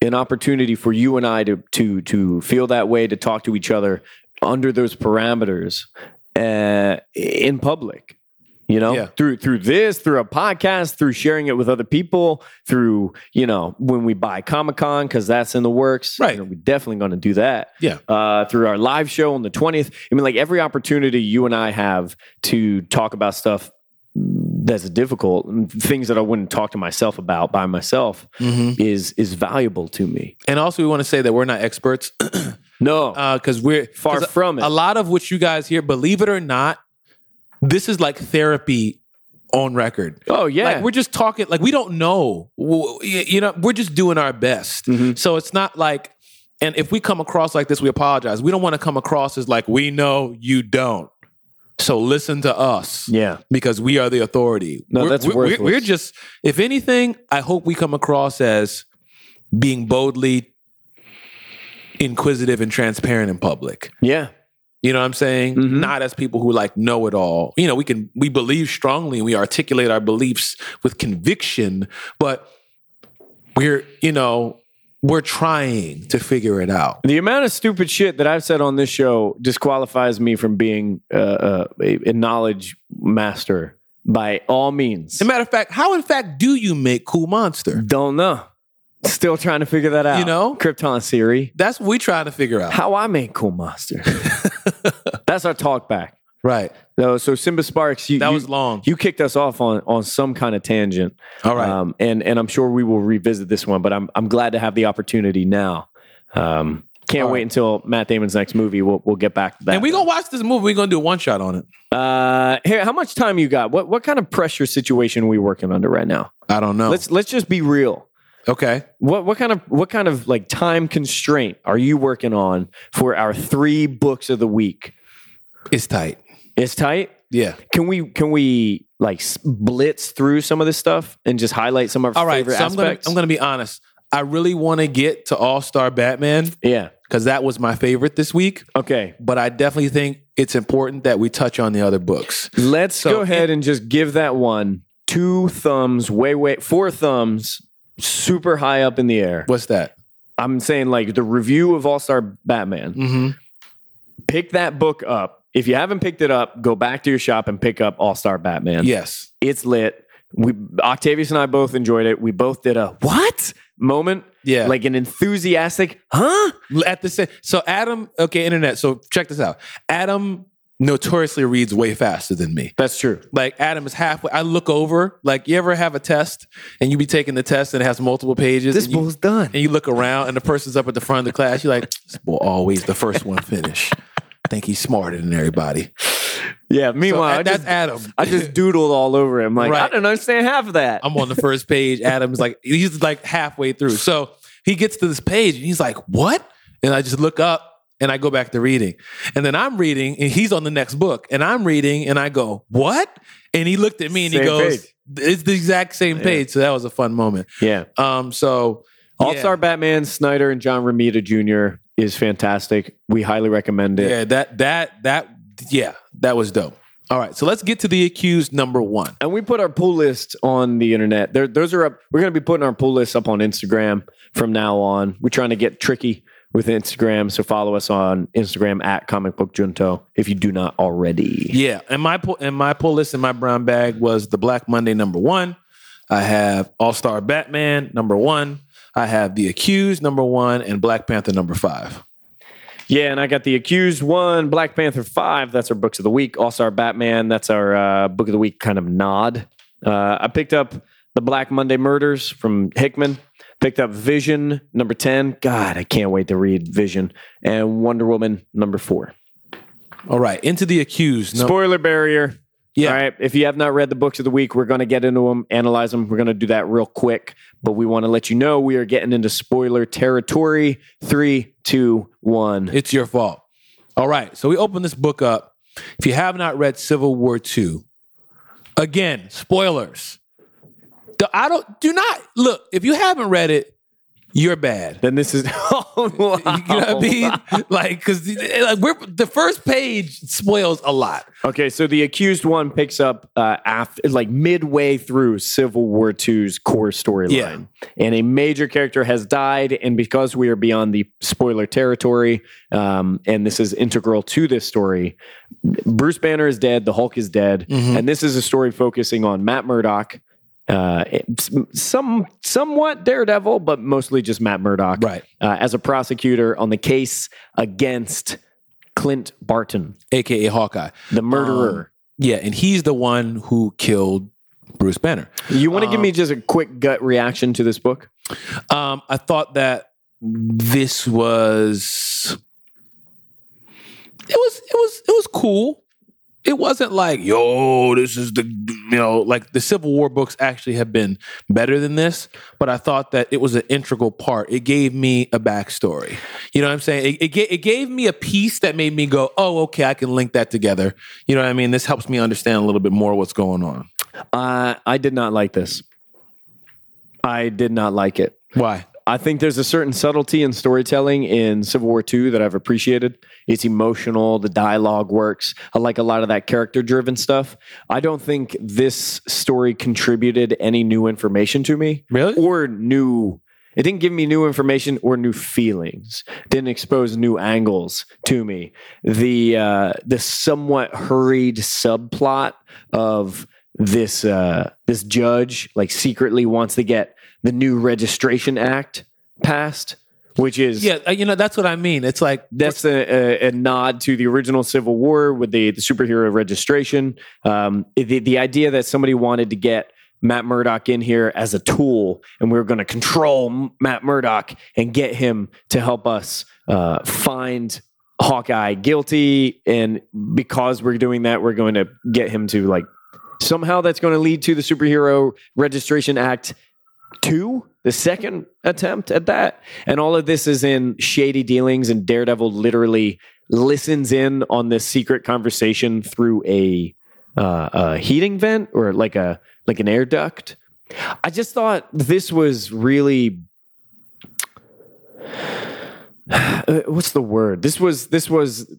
an opportunity for you and I to to to feel that way, to talk to each other under those parameters uh, in public. You know, Yeah. through through this, through a podcast, through sharing it with other people, through you know when we buy Comic Con because that's in the works. Right. You know, we're definitely going to do that. Yeah. Uh, through our live show on the twentieth. I mean, like every opportunity you and I have to talk about stuff that's difficult things that I wouldn't talk to myself about by myself is is valuable to me. and also we want to say that we're not experts No, because we're far from it. a lot of what you guys hear, believe it or not, this is like therapy on record. oh yeah, Like we're just talking, like we don't know. You know, we're just doing our best. Mhm. So it's not like, and if we come across like this, we apologize. We don't want to come across as like we know you don't. So listen to us yeah, because we are the authority. No, We're- that's we're, worthless. we're just, if anything, I hope we come across as being boldly inquisitive and transparent in public. yeah, You know what I'm saying? Mhm. Not as people who like know it all. You know, we can we believe strongly and we articulate our beliefs with conviction, but we're, you know, we're trying to figure it out. The amount of stupid shit that I've said on this show disqualifies me from being uh, uh, a, a knowledge master by all means. As a matter of fact, how in fact do you make cool monster? Don't know. Still trying to figure that out. You know? Krypton Siri. That's what we're trying to figure out. How I make cool monster. That's our talk back. right. No, so Simba Sparks, you, That you- was long. you kicked us off on on some kind of tangent. All right. Um, and and I'm sure we will revisit this one, but I'm I'm glad to have the opportunity now. Um, can't All wait right. until Matt Damon's next movie. We'll we'll get back to that. and we're gonna watch this movie. We're gonna do a one shot on it. Uh, here, how much time you got? What what kind of pressure situation are we working under right now? I don't know. Let's let's just be real. Okay. What what kind of what kind of like time constraint are you working on for our three books of the week? It's tight. It's tight. Yeah. Can we can we like blitz through some of this stuff and just highlight some of our All right. favorite So I'm gonna aspects? I'm gonna be honest. I really want to get to All Star Batman yeah. because that was my favorite this week. Okay. But I definitely think it's important that we touch on the other books. Let's So- go ahead and just give that one two thumbs, way, way, four thumbs, super high up in the air. What's that? I'm saying like the review of All Star Batman. Mm-hmm. Pick that book up. If you haven't picked it up, go back to your shop and pick up All Star Batman. Yes. It's lit. We Octavius and I both enjoyed it. We both did a what moment, Yeah. like an enthusiastic, huh? at the same. So Adam. Okay, internet. So check this out. Adam notoriously reads way faster than me. That's true. Like Adam is halfway. I look over. Like you ever have a test and you be taking the test and it has multiple pages. This you, bull's done. and you look around and the person's up at the front of the class. You're like, this boy always the first one finish. I think he's smarter than everybody. Yeah. So, Meanwhile, I that's just, Adam. I just doodled all over him. Like I Right. don't understand half of that. I'm on the first page. Adam's like, he's like halfway through. So he gets to this page and he's like, what? And I just look up and I go back to reading. And then I'm reading and he's on the next book. And I'm reading and I go, what? And he looked at me and he goes, page. it's the exact same page. So that was a fun moment. yeah. Um, so All Star Batman, Snyder, and John Romita Jr. is fantastic. We highly recommend it. Yeah, that that that yeah, that was dope. All right, so let's get to the accused number one. And we put our pull list on the internet. There, those are up. We're going to be putting our pull list up on Instagram from now on. We're trying to get tricky with Instagram, so follow us on Instagram at Comic Book Junto if you do not already. Yeah, and my pull and my pull list in my brown bag was the Black Monday number one. I have All Star Batman number one. I have The Accused number one and Black Panther number five. Yeah, and I got the accused one, Black Panther five. That's our books of the week. All Star Batman. That's our uh, book of the week kind of nod. Uh, I picked up the Black Monday Murders from Hickman. Picked up Vision number ten. God, I can't wait to read Vision and Wonder Woman number four. All right, into The Accused. No- Spoiler barrier. Yeah. All right. If you have not read the books of the week, we're going to get into them, analyze them. We're going to do that real quick, but we want to let you know we are getting into spoiler territory. Three, two, one. It's your fault. All right. So we open this book up. If you have not read Civil War II, again, spoilers. The- I don't do not look, if you haven't read it, you're bad. Then this is. Oh, wow. You know what I mean? Like, because like we're the first page spoils a lot. Okay, so the accused one picks up uh, after, like midway through Civil War II's core storyline, Yeah. and a major character has died. And because we are beyond the spoiler territory, um, and this is integral to this story, Bruce Banner is dead. The Hulk is dead, Mhm. and this is a story focusing on Matt Murdock. Uh, some somewhat Daredevil, but mostly just Matt Murdock, Right. uh, as a prosecutor on the case against Clint Barton, AKA Hawkeye. the murderer. Um, yeah, and he's the one who killed Bruce Banner. You want to give me just a quick gut reaction to this book? Um, I thought that this was it was it was it was cool. It wasn't like, yo, this is the you know, like the Civil War books actually have been better than this, but I thought that it was an integral part. It gave me a backstory. You know what I'm saying? It, it, it gave me a piece that made me go, oh, okay, I can link that together. You know what I mean? This helps me understand a little bit more what's going on. Uh, I did not like this. I did not like it. Why? I think there's a certain subtlety in storytelling in Civil War II that I've appreciated. It's emotional, the dialogue works. I like a lot of that character driven stuff. I don't think this story contributed any new information to me. Really? Or new it didn't give me new information or new feelings. Didn't expose new angles to me. The uh, the somewhat hurried subplot of this uh, this judge like secretly wants to get the new registration act passed, which is Yeah, uh, you know, that's what I mean. It's like that's a, a, a nod to the original Civil War with the, the superhero registration. Um, the, the idea that somebody wanted to get Matt Murdock in here as a tool, and we are going to control Matt Murdock and get him to help us uh, find Hawkeye guilty. And because we're doing that, we're going to get him to like somehow that's going to lead to the Superhero Registration Act two, the second attempt at that. And all of this is in shady dealings, and Daredevil literally listens in on this secret conversation through a, uh, a heating vent or like a like an air duct. I just thought this was really uh, what's the word? This was this was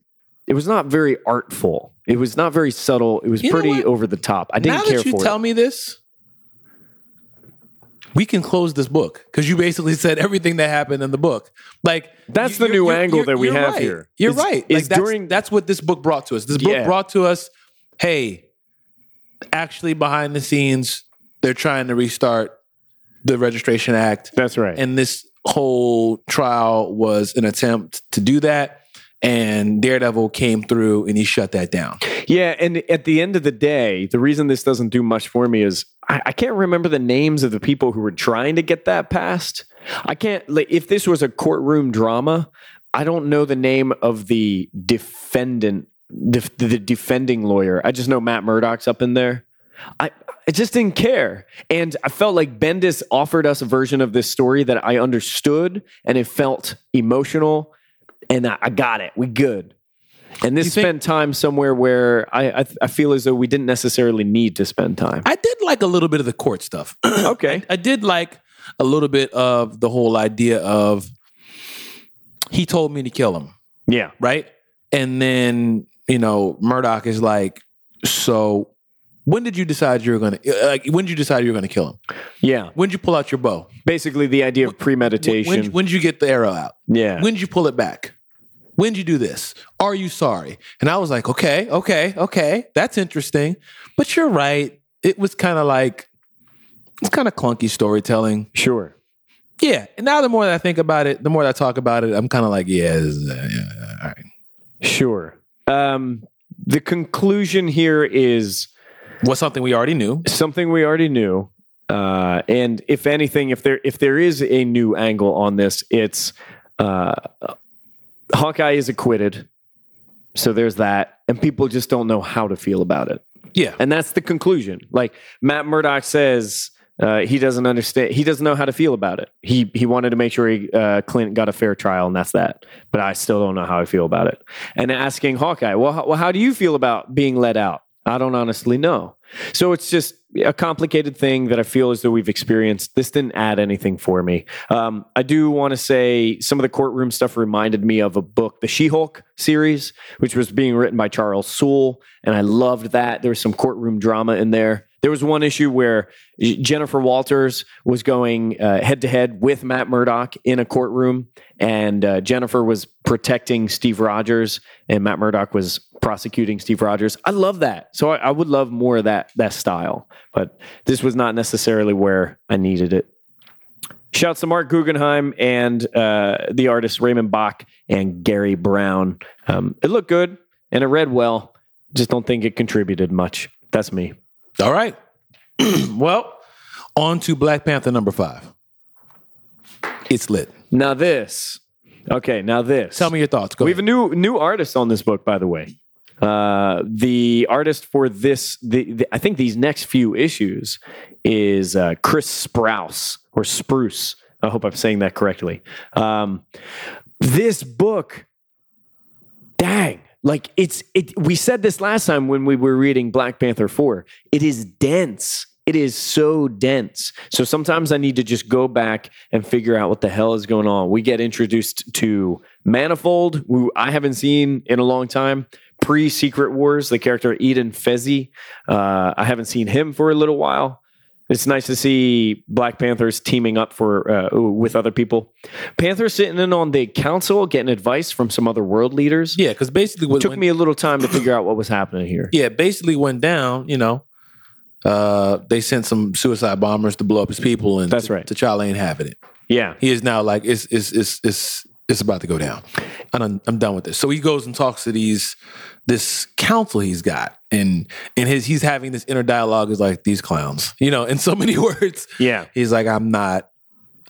it was not very artful. It was not very subtle. It was You pretty over the top. I didn't now care that you for tell it. me this, we can close this book because you basically said everything that happened in the book. Like That's the new angle that we have right. here. You're It's- right. it's Like that's, during- that's what this book brought to us. This book Yeah. brought to us, hey, actually behind the scenes, they're trying to restart the Registration Act, That's right. and this whole trial was an attempt to do that. And Daredevil came through and he shut that down. Yeah, and at the end of the day, the reason this doesn't do much for me is I, I can't remember the names of the people who were trying to get that passed. I can't like if this was a courtroom drama, I don't know the name of the defendant, the, the defending lawyer. I just know Matt Murdock's up in there. I I just didn't care, and I felt like Bendis offered us a version of this story that I understood, and it felt emotional, and I, I got it. We good. And this think- spent time somewhere where I, I I feel as though we didn't necessarily need to spend time. I did like a little bit of the court stuff. okay. I did like a little bit of the whole idea of he told me to kill him, Yeah. right? And then, you know, Murdock is like, so when did you decide you were going to, uh, like, when did you decide you were going to kill him? Yeah. When did you pull out your bow? Basically, the idea of premeditation. When, when did you get the arrow out? yeah. When did you pull it back? When did you do this? Are you sorry? And I was like, okay, okay, okay. That's interesting. But you're right. It was kind of like, it's kind of clunky storytelling. sure. Yeah. And now the more that I think about it, the more that I talk about it, I'm kind of like, yeah, is, uh, yeah, all right. Sure. Um, the conclusion here is What's something we already knew? something we already knew. Uh, and if anything, if there if there is a new angle on this, it's uh, Hawkeye is acquitted. So there's that, and people just don't know how to feel about it. Yeah. And that's the conclusion. Like Matt Murdock says, uh, he doesn't understand. He doesn't know how to feel about it. He he wanted to make sure he, uh, Clint got a fair trial, and that's that. But I still don't know how I feel about it. And asking Hawkeye, well, how, well, how do you feel about being let out? I don't honestly know. So it's just a complicated thing that I feel as though we've experienced. This didn't add anything for me. Um, I do want to say some of the courtroom stuff reminded me of a book, the She Hulk series, which was being written by Charles Soule. And I loved that. There was some courtroom drama in there. There was one issue where Jennifer Walters was going head to head with Matt Murdock in a courtroom, and uh, Jennifer was protecting Steve Rogers, and Matt Murdock was prosecuting Steve Rogers. I love that. So I, I would love more of that that style, but this was not necessarily where I needed it. Shouts to Marc Guggenheim and uh, the artists Raymond Bach and Garry Brown. Um, it looked good and it read well. Just don't think it contributed much. That's me. All right. well, on to Black Panther number five. It's lit. Now this. Okay, now this. Tell me your thoughts. Go we have a new new artist on this book, by the way. Uh, the artist for this, the, the, I think these next few issues is uh, Chris Sprouse or Spruce. I hope I'm saying that correctly. Um, this book, dang, like it's it. We said this last time when we were reading Black Panther four. It is dense. It is so dense. So sometimes I need to just go back and figure out what the hell is going on. We get introduced to Manifold, who I haven't seen in a long time. Pre Secret Wars, the character Eden Fesi. Uh, I haven't seen him for a little while. It's nice to see Black Panthers teaming up for uh, with other people. Panthers sitting in on the council, getting advice from some other world leaders. Yeah, because basically what It took me a little time to figure out what was happening here. yeah, basically went down, you know. Uh, they sent some suicide bombers to blow up his people, and That's right. T'Challa ain't having it. Yeah, He is now like it's it's it's it's it's about to go down. And I'm, I'm done with this. So he goes and talks to these this council he's got, and and his he's having this inner dialogue is like these clowns, you know, in so many words. yeah, He's like, I'm not,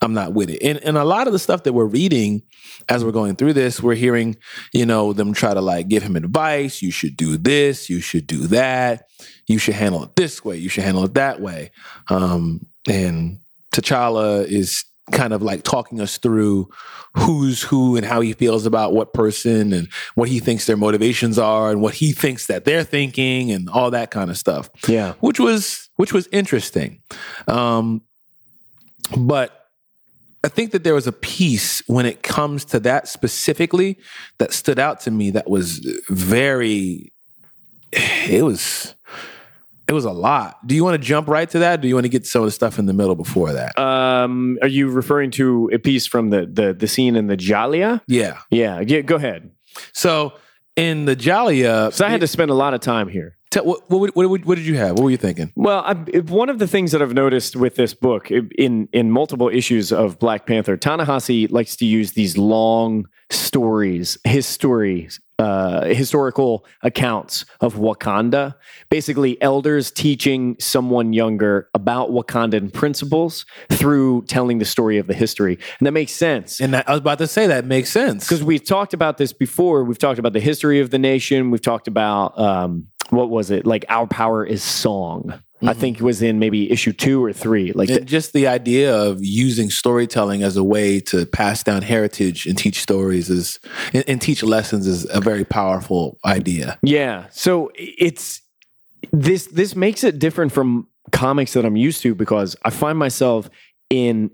I'm not with it. And and a lot of the stuff that we're reading as we're going through this, we're hearing, you know, them try to like give him advice. You should do this. You should do that. You should handle it this way. You should handle it that way. Um, and T'Challa is kind of like talking us through who's who and how he feels about what person and what he thinks their motivations are and what he thinks that they're thinking and all that kind of stuff yeah. which was which was interesting. Um, but I think that there was a piece when it comes to that specifically that stood out to me that was very it was it was a lot. Do you want to jump right to that? Do you want to get some of the stuff in the middle before that? Um, are you referring to a piece from the the, the scene in the Djalia? yeah. Yeah, yeah, go ahead. So in the Djalia, So I had to spend a lot of time here. tell, what, what, what, what did you have? What were you thinking? Well, I, one of the things that I've noticed with this book in in multiple issues of Black Panther, Ta-Nehisi likes to use these long stories, his stories, uh, historical accounts of Wakanda. Basically, elders teaching someone younger about Wakandan principles through telling the story of the history, and that makes sense. And that, I was about to say that makes sense because we've talked about this before. We've talked about the history of the nation. We've talked about um, what was it like? Our power is song. I mm-hmm. think it was in maybe issue two or three. Like, And just the idea of using storytelling as a way to pass down heritage and teach stories is and, and teach lessons is a very powerful idea. yeah. So it's this. This makes it different from comics that I'm used to because I find myself in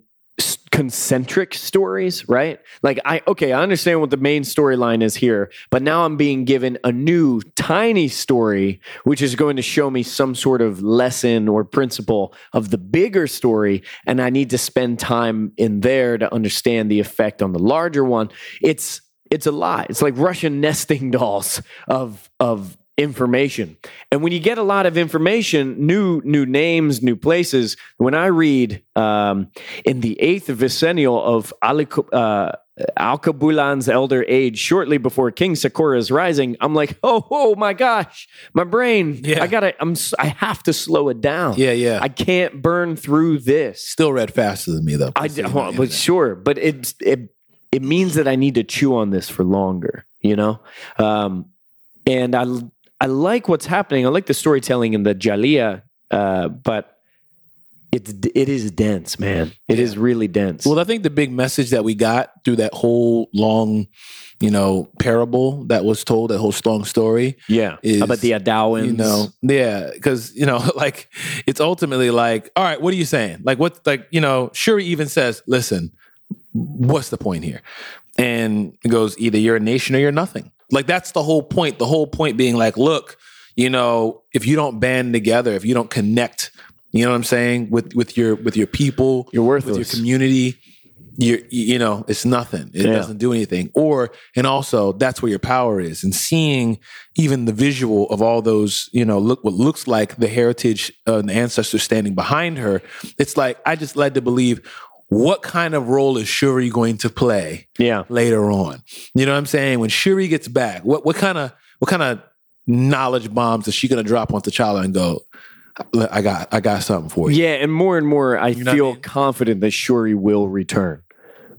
concentric stories, right? Like I okay, I understand what the main storyline is here, but now I'm being given a new tiny story which is going to show me some sort of lesson or principle of the bigger story and I need to spend time in there to understand the effect on the larger one. It's it's a lot. It's like Russian nesting dolls of of information. And when you get a lot of information, new new names, new places. When I read um, in the eighth vicennial of Ali, uh, Alkebulan's elder age, shortly before King Sakura's rising, I'm like, oh, oh my gosh, my brain. Yeah. I gotta. I'm. I have to slow it down. Yeah, yeah. I can't burn through this. Still read faster than me though. I Just so d- you well, but sure, but it it it means that I need to chew on this for longer, you know. Um, and I I like what's happening. I like the storytelling in the Djalia, uh, but it's it is dense, man. It is really dense. Well, I think the big message that we got through that whole long, you know, parable that was told, that whole long story, yeah, is, about the Adawans. you know, yeah, because you know, like it's ultimately like, all right, what are you saying? Like, what, like, you know, Shuri even says, listen, what's the point here? And it goes, either you're a nation or you're nothing. Like that's the whole point. The whole point being like, look, you know, if you don't band together, if you don't connect, you know what I'm saying, with with your with your people, You're worthless. with your community, you you know, it's nothing. It Yeah. doesn't do anything. Or and also that's where your power is. And seeing even the visual of all those, you know, look what looks like the heritage uh, and the ancestors standing behind her. It's like I just led to believe. What kind of role is Shuri going to play yeah, later on? You know what I'm saying? When Shuri gets back, what what kind of what kind of knowledge bombs is she going to drop on T'Challa and go? I got I got something for you. yeah, and more and more, I know what I feel mean? confident that Shuri will return.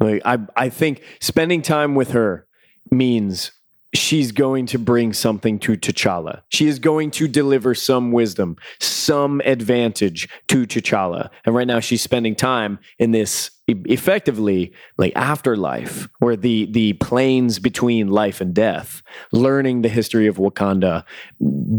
Like I, I think spending time with her means she's going to bring something to T'Challa. She is going to deliver some wisdom, some advantage to T'Challa. And right now she's spending time in this effectively like afterlife where the the planes between life and death, learning the history of Wakanda,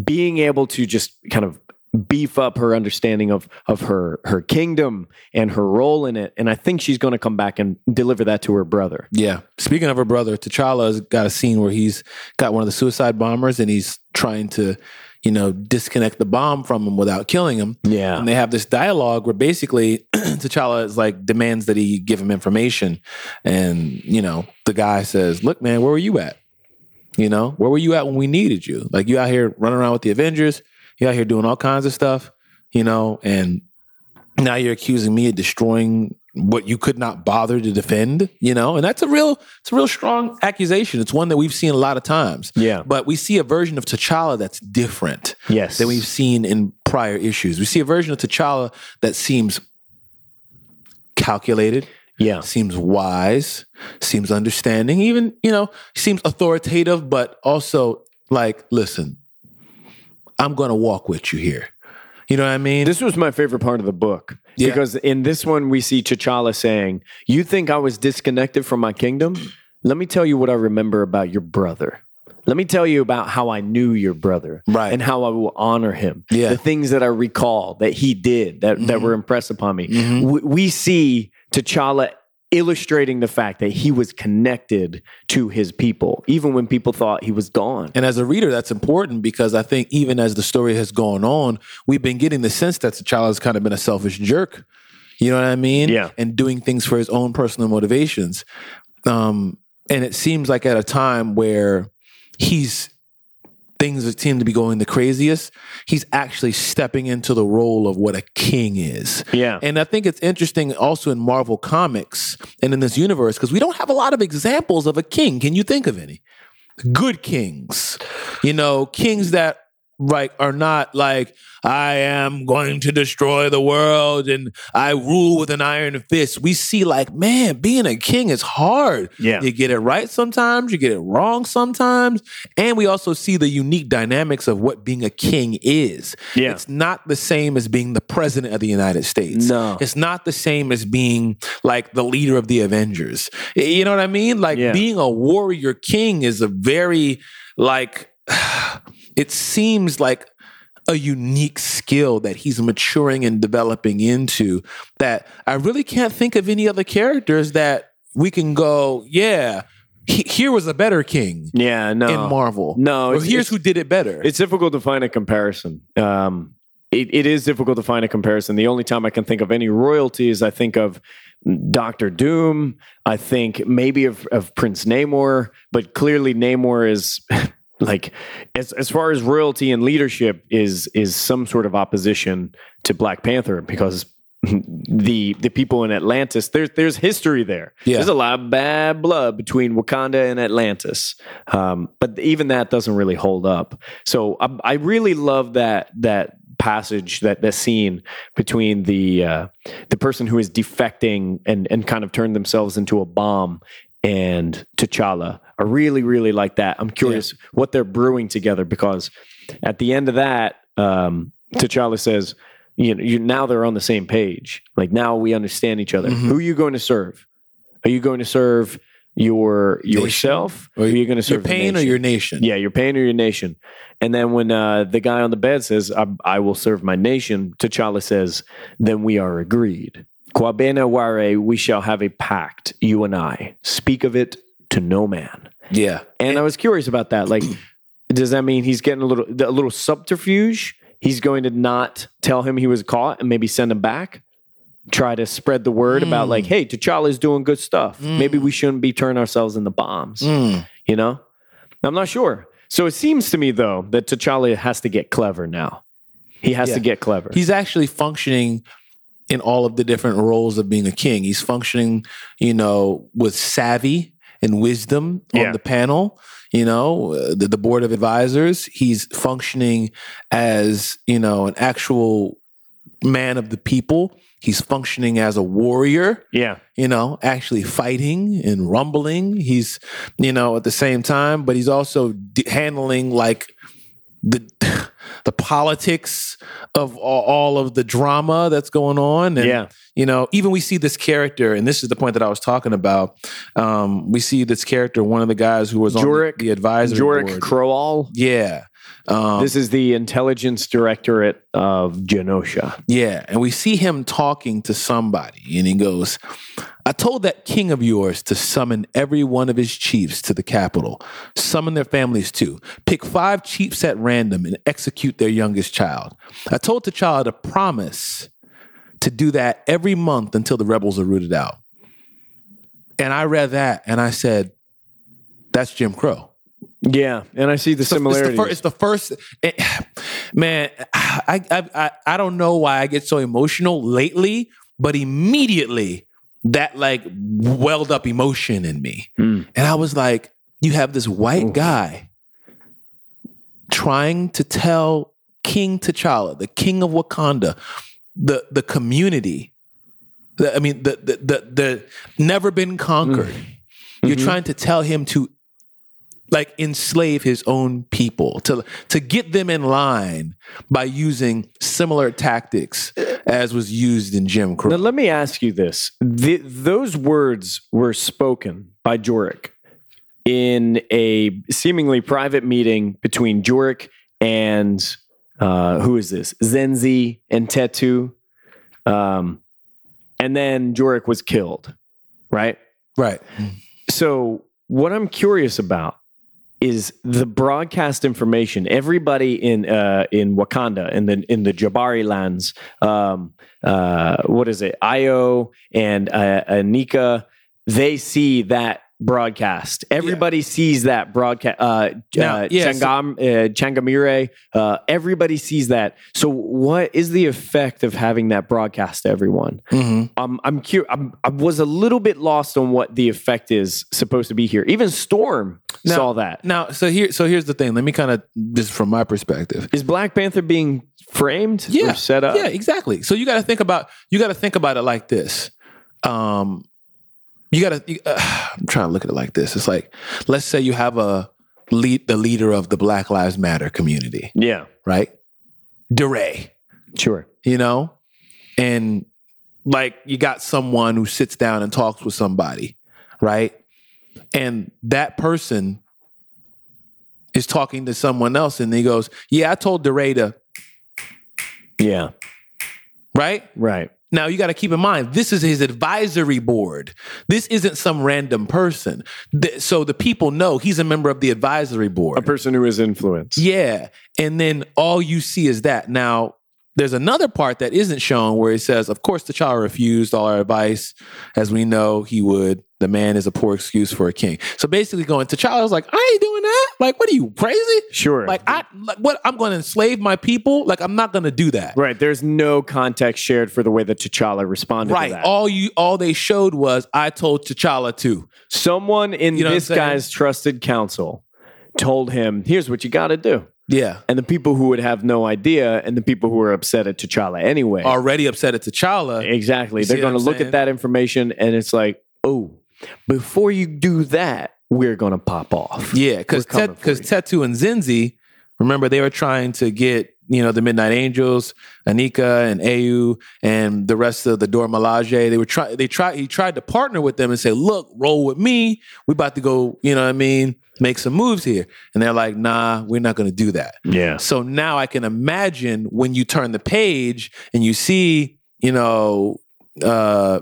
being able to just kind of beef up her understanding of of her her kingdom and her role in it and I think she's going to come back and deliver that to her brother. Yeah. Speaking of her brother, T'Challa's got a scene where he's got one of the suicide bombers and he's trying to, you know, disconnect the bomb from him without killing him. Yeah. And they have this dialogue where basically T'Challa is like demands that he give him information. And, you know, the guy says, Look, man, where were you at? You know, where were you at when we needed you? Like you out here running around with the Avengers, you out here doing all kinds of stuff, you know, and now you're accusing me of destroying what you could not bother to defend, you know? And that's a real it's a real strong accusation. It's one that we've seen a lot of times. Yeah. But we see a version of T'Challa that's different Yes. than we've seen in prior issues. We see a version of T'Challa that seems calculated, yeah. seems wise, seems understanding, even, you know, seems authoritative, but also like, listen, I'm going to walk with you here. You know what I mean? This was my favorite part of the book Yeah. because in this one we see T'Challa saying, "You think I was disconnected from my kingdom? Let me tell you what I remember about your brother. Let me tell you about how I knew your brother, Right. And how I will honor him. Yeah. the things that I recall that he did that that Mhm. were impressed upon me. Mhm. We, we see T'Challa." Illustrating the fact that he was connected to his people, even when people thought he was gone. And as a reader, that's important because I think even as the story has gone on, we've been getting the sense that T'Challa's kind of been a selfish jerk. You know what I mean? Yeah. And doing things for his own personal motivations. Um, and it seems like at a time where he's things that seem to be going the craziest, he's actually stepping into the role of what a king is. Yeah, And I think it's interesting also in Marvel Comics and in this universe because we don't have a lot of examples of a king. Can you think of any? Good kings, you know, kings that like are not like I am going to destroy the world and I rule with an iron fist. We see like, man, being a king is hard. Yeah. You get it right sometimes, you get it wrong sometimes. And we also see the unique dynamics of what being a king is. Yeah. It's not the same as being the president of the United States. No. It's not the same as being like the leader of the Avengers. You know what I mean? Like Yeah. being a warrior king is a very like it seems like a unique skill that he's maturing and developing into that I really can't think of any other characters that we can go, yeah, he, here was a better king yeah, no, in Marvel. No, or it's- here's who did it better. It's difficult to find a comparison. Um, it, it is difficult to find a comparison. The only time I can think of any royalties, I think of Doctor Doom. I think maybe of, of Prince Namor, but clearly Namor is like as as far as royalty and leadership is is some sort of opposition to Black Panther because the the people in Atlantis there's there's history there. Yeah. There's a lot of bad blood between Wakanda and Atlantis, um, but even that doesn't really hold up. So I, I really love that that passage that that scene between the uh, the person who is defecting and and kind of turned themselves into a bomb and T'Challa. I really, really like that. I'm curious what they're brewing together because at the end of that, um, T'Challa says, you know, you, now they're on the same page. Like now we understand each other. Mhm. Who are you going to serve? Are you going to serve your yourself, or are you going to Your serve the pain or your nation? Yeah, your pain or your nation. And then when uh, the guy on the bed says, I, I will serve my nation, T'Challa says, then we are agreed. Quabena ware, we shall have a pact, you and I. Speak of it to no man. Yeah. And I was curious about that. Like, does that mean he's getting a little a little subterfuge? He's going to not tell him he was caught and maybe send him back? Try to spread the word about Mm. like, hey, T'Challa's doing good stuff. Mm. Maybe we shouldn't be turning ourselves into bombs Mm. you know i'm not sure so it seems to me though that t'challa has to get clever now he has Yeah. to get clever He's actually functioning in all of the different roles of being a king. He's functioning, you know, with savvy and wisdom on Yeah. the panel, you know, uh, the, the board of advisors. He's functioning as, you know, an actual man of the people. He's functioning as a warrior, yeah you know, actually fighting and rumbling. He's, you know, at the same time, but he's also d- handling like the the politics of all, all of the drama that's going on. And, yeah you know, even we see this character, and this is the point that I was talking about. Um, we see this character, one of the guys who was on the, the advisory Jorik board. Crowell. Yeah. Um, this is the intelligence directorate of Genosha. Yeah, and we see him talking to somebody, and he goes, I told that king of yours to summon every one of his chiefs to the capital, summon their families too. Pick five chiefs at random and execute their youngest child. I told the child to promise to do that every month until the rebels are rooted out. And I read that and I said, That's Jim Crow. Yeah, and I see the similarities. It's the, fir- it's the first, it- man. I, I I don't know why I get so emotional lately, but immediately that like welled up emotion in me, Mm. and I was like, you have this white Oof. guy trying to tell King T'Challa, the king of Wakanda, the the community. The, I mean, the the the, the never been conquered. You're Mhm. trying to tell him to like enslave his own people to to get them in line by using similar tactics as was used in Jim Crow. Now, let me ask you this: the, those words were spoken by Jorik in a seemingly private meeting between Jorik and uh, who is this? Zenzi and Tetu. Um, and then Jorik was killed, right? right. So, what I'm curious about is the broadcast information. Everybody in uh, in Wakanda in the in the Jabari lands, um, uh, what is it? Ayo and uh, Aneka, they see that broadcast. Everybody sees that broadcast. Uh, Now, uh, yeah, Changam, uh, Changamire, uh, everybody sees that. So, what is the effect of having that broadcast to everyone? Mhm. Um, I'm curious. I'm, I was a little bit lost on what the effect is supposed to be here. Even Storm Now- saw that. Now, so here, so here's the thing. Let me kind of just from my perspective. Is Black Panther being framed Yeah, or set up? Yeah, exactly. So you got to think about you got to think about it like this. Um, you got to. Uh, I'm trying to look at it like this. It's like, let's say you have a lead, the leader of the Black Lives Matter community, Yeah, right? DeRay. sure. you know? And like you got someone who sits down and talks with somebody, right? And that person is talking to someone else and he goes, Yeah, I told DeRay to, Yeah, right? right. Now you got to keep in mind, this is his advisory board. This isn't some random person. Th- So the people know he's a member of the advisory board. A person who is influenced. Yeah. And then all you see is that. Now, there's another part that isn't shown where he says, of course, the child refused all our advice. As we know, he would the man is a poor excuse for a king. So basically, going T'Challa was like, I ain't doing that. Like, what are you crazy? Sure. Like, I like what? I'm going to enslave my people. Like, I'm not going to do that. right. There's no context shared for the way that T'Challa responded Right. to that. All you, all they showed was I told T'Challa to. Someone in You know this guy's trusted council told him, here's what you got to do. Yeah. And the people who would have no idea and the people who are upset at T'Challa anyway. Already upset at T'Challa. exactly. They're going to look saying? at that information and it's like, oh, before you do that, we're going to pop off. Yeah, because We're coming for because you. Tetu and Zenzi, remember they were trying to get you know the Midnight Angels, Aneka and Ayo, and the rest of the Dora Milaje. They were try they tried he tried to partner with them and say, look, roll with me. We about to go, you know what I mean, make some moves here. And they're like, nah, we're not going to do that. Yeah. So now I can imagine when you turn the page and you see, you know, uh,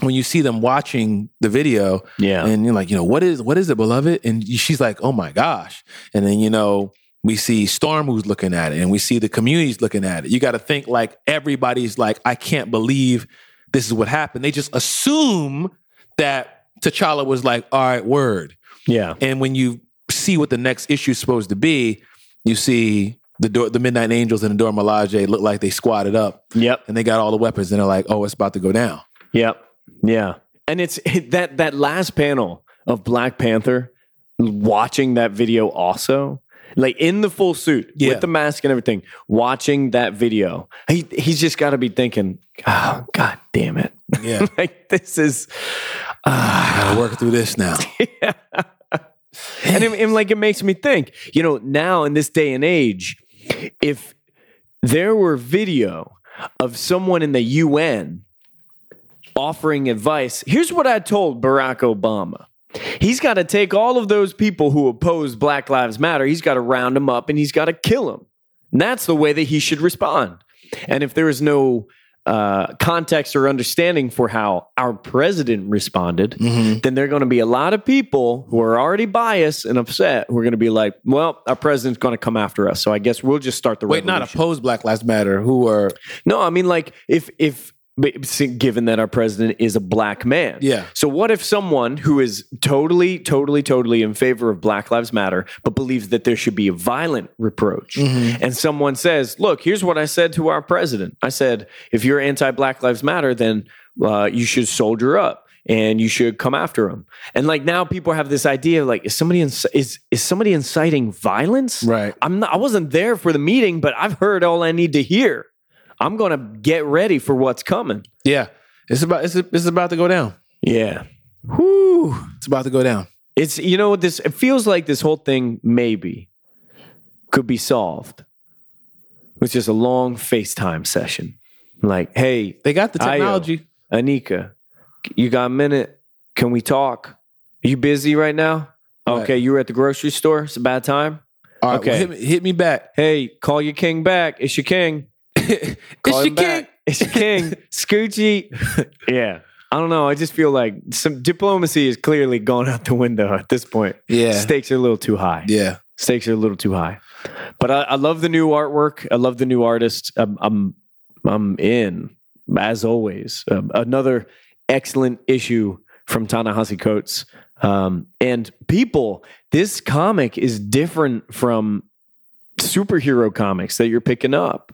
when you see them watching the video, Yeah. and you're like, you know, what is what is it, beloved? And she's like, oh my gosh. And then you know, we see Storm who's looking at it, and we see the communities looking at it. You got to think like everybody's like, I can't believe this is what happened. They just assume that T'Challa was like, all right, word. yeah. And when you see what the next issue is supposed to be, you see the door, the Midnight Angels and the Dora Milaje look like they squatted up Yep. and they got all the weapons, and they're like, oh, it's about to go down. Yep. Yeah. And it's that that last panel of Black Panther watching that video also like in the full suit Yeah. with the mask and everything watching that video he he's just got to be thinking oh god damn it Yeah, like this is ah. gotta work through this now. and, it, and like it makes me think you know now in this day and age if there were video of someone in the UN offering advice here's what i told barack obama he's got to take all of those people who oppose black lives matter he's got to round them up and he's got to kill them and that's the way that he should respond and if there is no uh, context or understanding for how our president responded Mhm. then there are going to be a lot of people who are already biased and upset who are going to be like, well, our president's going to come after us. So I guess we'll just start the Wait, not oppose Black Lives Matter, who are No, I mean, like, if, if, given that our president is a black man. Yeah. So what if someone who is totally, totally, totally in favor of Black Lives Matter, but believes that there should be a violent reproach, Mm-hmm. and someone says, "Look, here's what I said to our president. I said, if you're anti-Black Lives Matter, then uh, you should soldier up." And you should come after him. And like now, people have this idea of like, is somebody inc- is is somebody inciting violence? right. I'm not. I wasn't there for the meeting, but I've heard all I need to hear. I'm gonna get ready for what's coming. Yeah, it's about it's, it's about to go down. Yeah. Whoo. It's about to go down. It's you know what this it feels like this whole thing maybe could be solved with just a long FaceTime session. Like, hey, They got the Ayo. technology. Aneka, you got a minute? Can we talk? Are you busy right now? Right. Okay, you were at the grocery store. It's a bad time. All right, Okay. well, hit, me, hit me back. Hey, call your king back. It's your king. it's your back. king. It's your king. Scoochie. yeah. I don't know. I just feel like some diplomacy is clearly gone out the window at this point. Yeah, Stakes are a little too high. yeah. Stakes are a little too high. But I, I love the new artwork. I love the new artist. I'm I'm, I'm in as always. Um, another excellent issue from Ta-Nehisi Coates. Um, and people, this comic is different from superhero comics that you're picking up.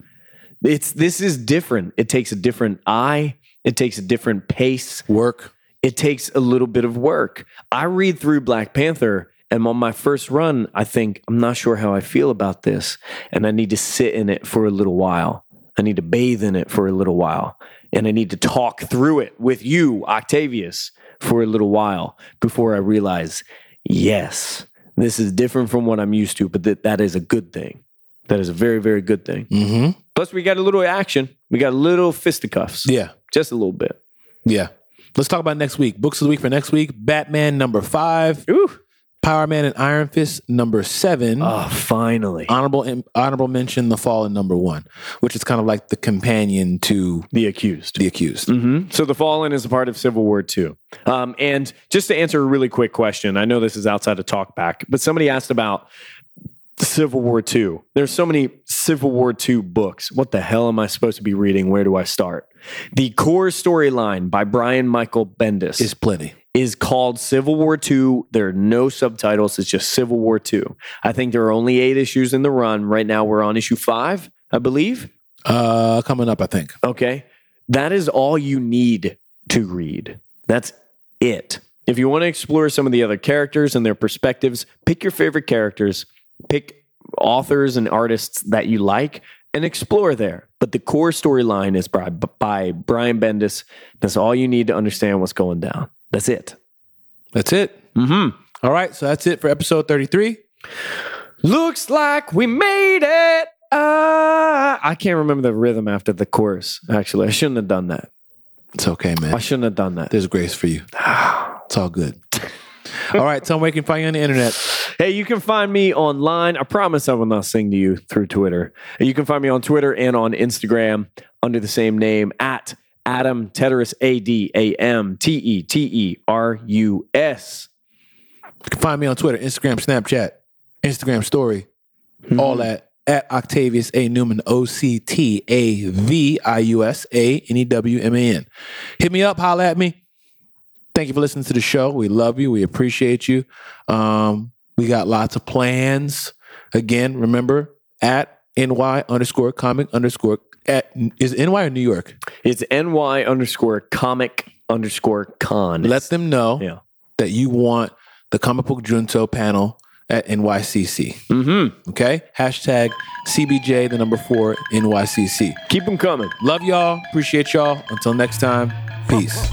It's this is different. It takes a different eye. It takes a different pace Work. it takes a little bit of work. I read through Black Panther, and on my first run, I think, I'm not sure how I feel about this. And I need to sit in it for a little while. I need to bathe in it for a little while. And I need to talk through it with you, Octavius, for a little while before I realize, yes, this is different from what I'm used to, but that, that is a good thing. That is a very, very good thing. Mm-hmm. Plus, we got a little action. We got a little fisticuffs. Yeah, Just a little bit. yeah. Let's talk about next week. Books of the week for next week: Batman number five, Ooh. Power Man and Iron Fist number seven. Oh, finally. honorable honorable mention: The Fallen number one, which is kind of like the companion to The accused. the accused. hmm So the Fallen is a part of Civil War II. Um, and just to answer a really quick question, I know this is outside of talkback, but somebody asked about Civil War II. There's so many Civil War II books. What the hell am I supposed to be reading? Where do I start? The core storyline by Brian Michael Bendis Is plenty. is called Civil War II. There are no subtitles. It's just Civil War II. I think there are only eight issues in the run. Right now, we're on issue five, I believe. Uh, coming up, I think. Okay. That is all you need to read. That's it. If you want to explore some of the other characters and their perspectives, pick your favorite characters, pick authors and artists that you like, and explore there. But the core storyline is by, by Brian Bendis. That's all you need to understand what's going down. That's it. That's it. Mm-hmm. All right, so that's it for episode 33. Looks like we made it. Uh, I can't remember the rhythm after the chorus. Actually, I shouldn't have done that. It's okay, man. I shouldn't have done that. There's grace for you. It's all good. All right, tell me where you can find you on the internet. Hey, you can find me online. I promise I will not sing to you through Twitter. You can find me on Twitter and on Instagram under the same name at Adam Teterus, A D A M T E T E R U S. You can find me on Twitter, Instagram, Snapchat, Instagram story, all that at Octavius A. Newman, O C T A V I U S A N E W M A N. Hit me up, holla at me. Thank you for listening to the show. We love you. We appreciate you. Um, we got lots of plans. Again, remember at NY underscore comic underscore at is it NY or New York? It's NY underscore comic underscore con. Let them know Yeah. that you want the comic book junto panel at NYCC. Mm-hmm. Okay? Hashtag CBJ, the number four, NYCC. Keep them coming. Love y'all. Appreciate y'all. Until next time, peace.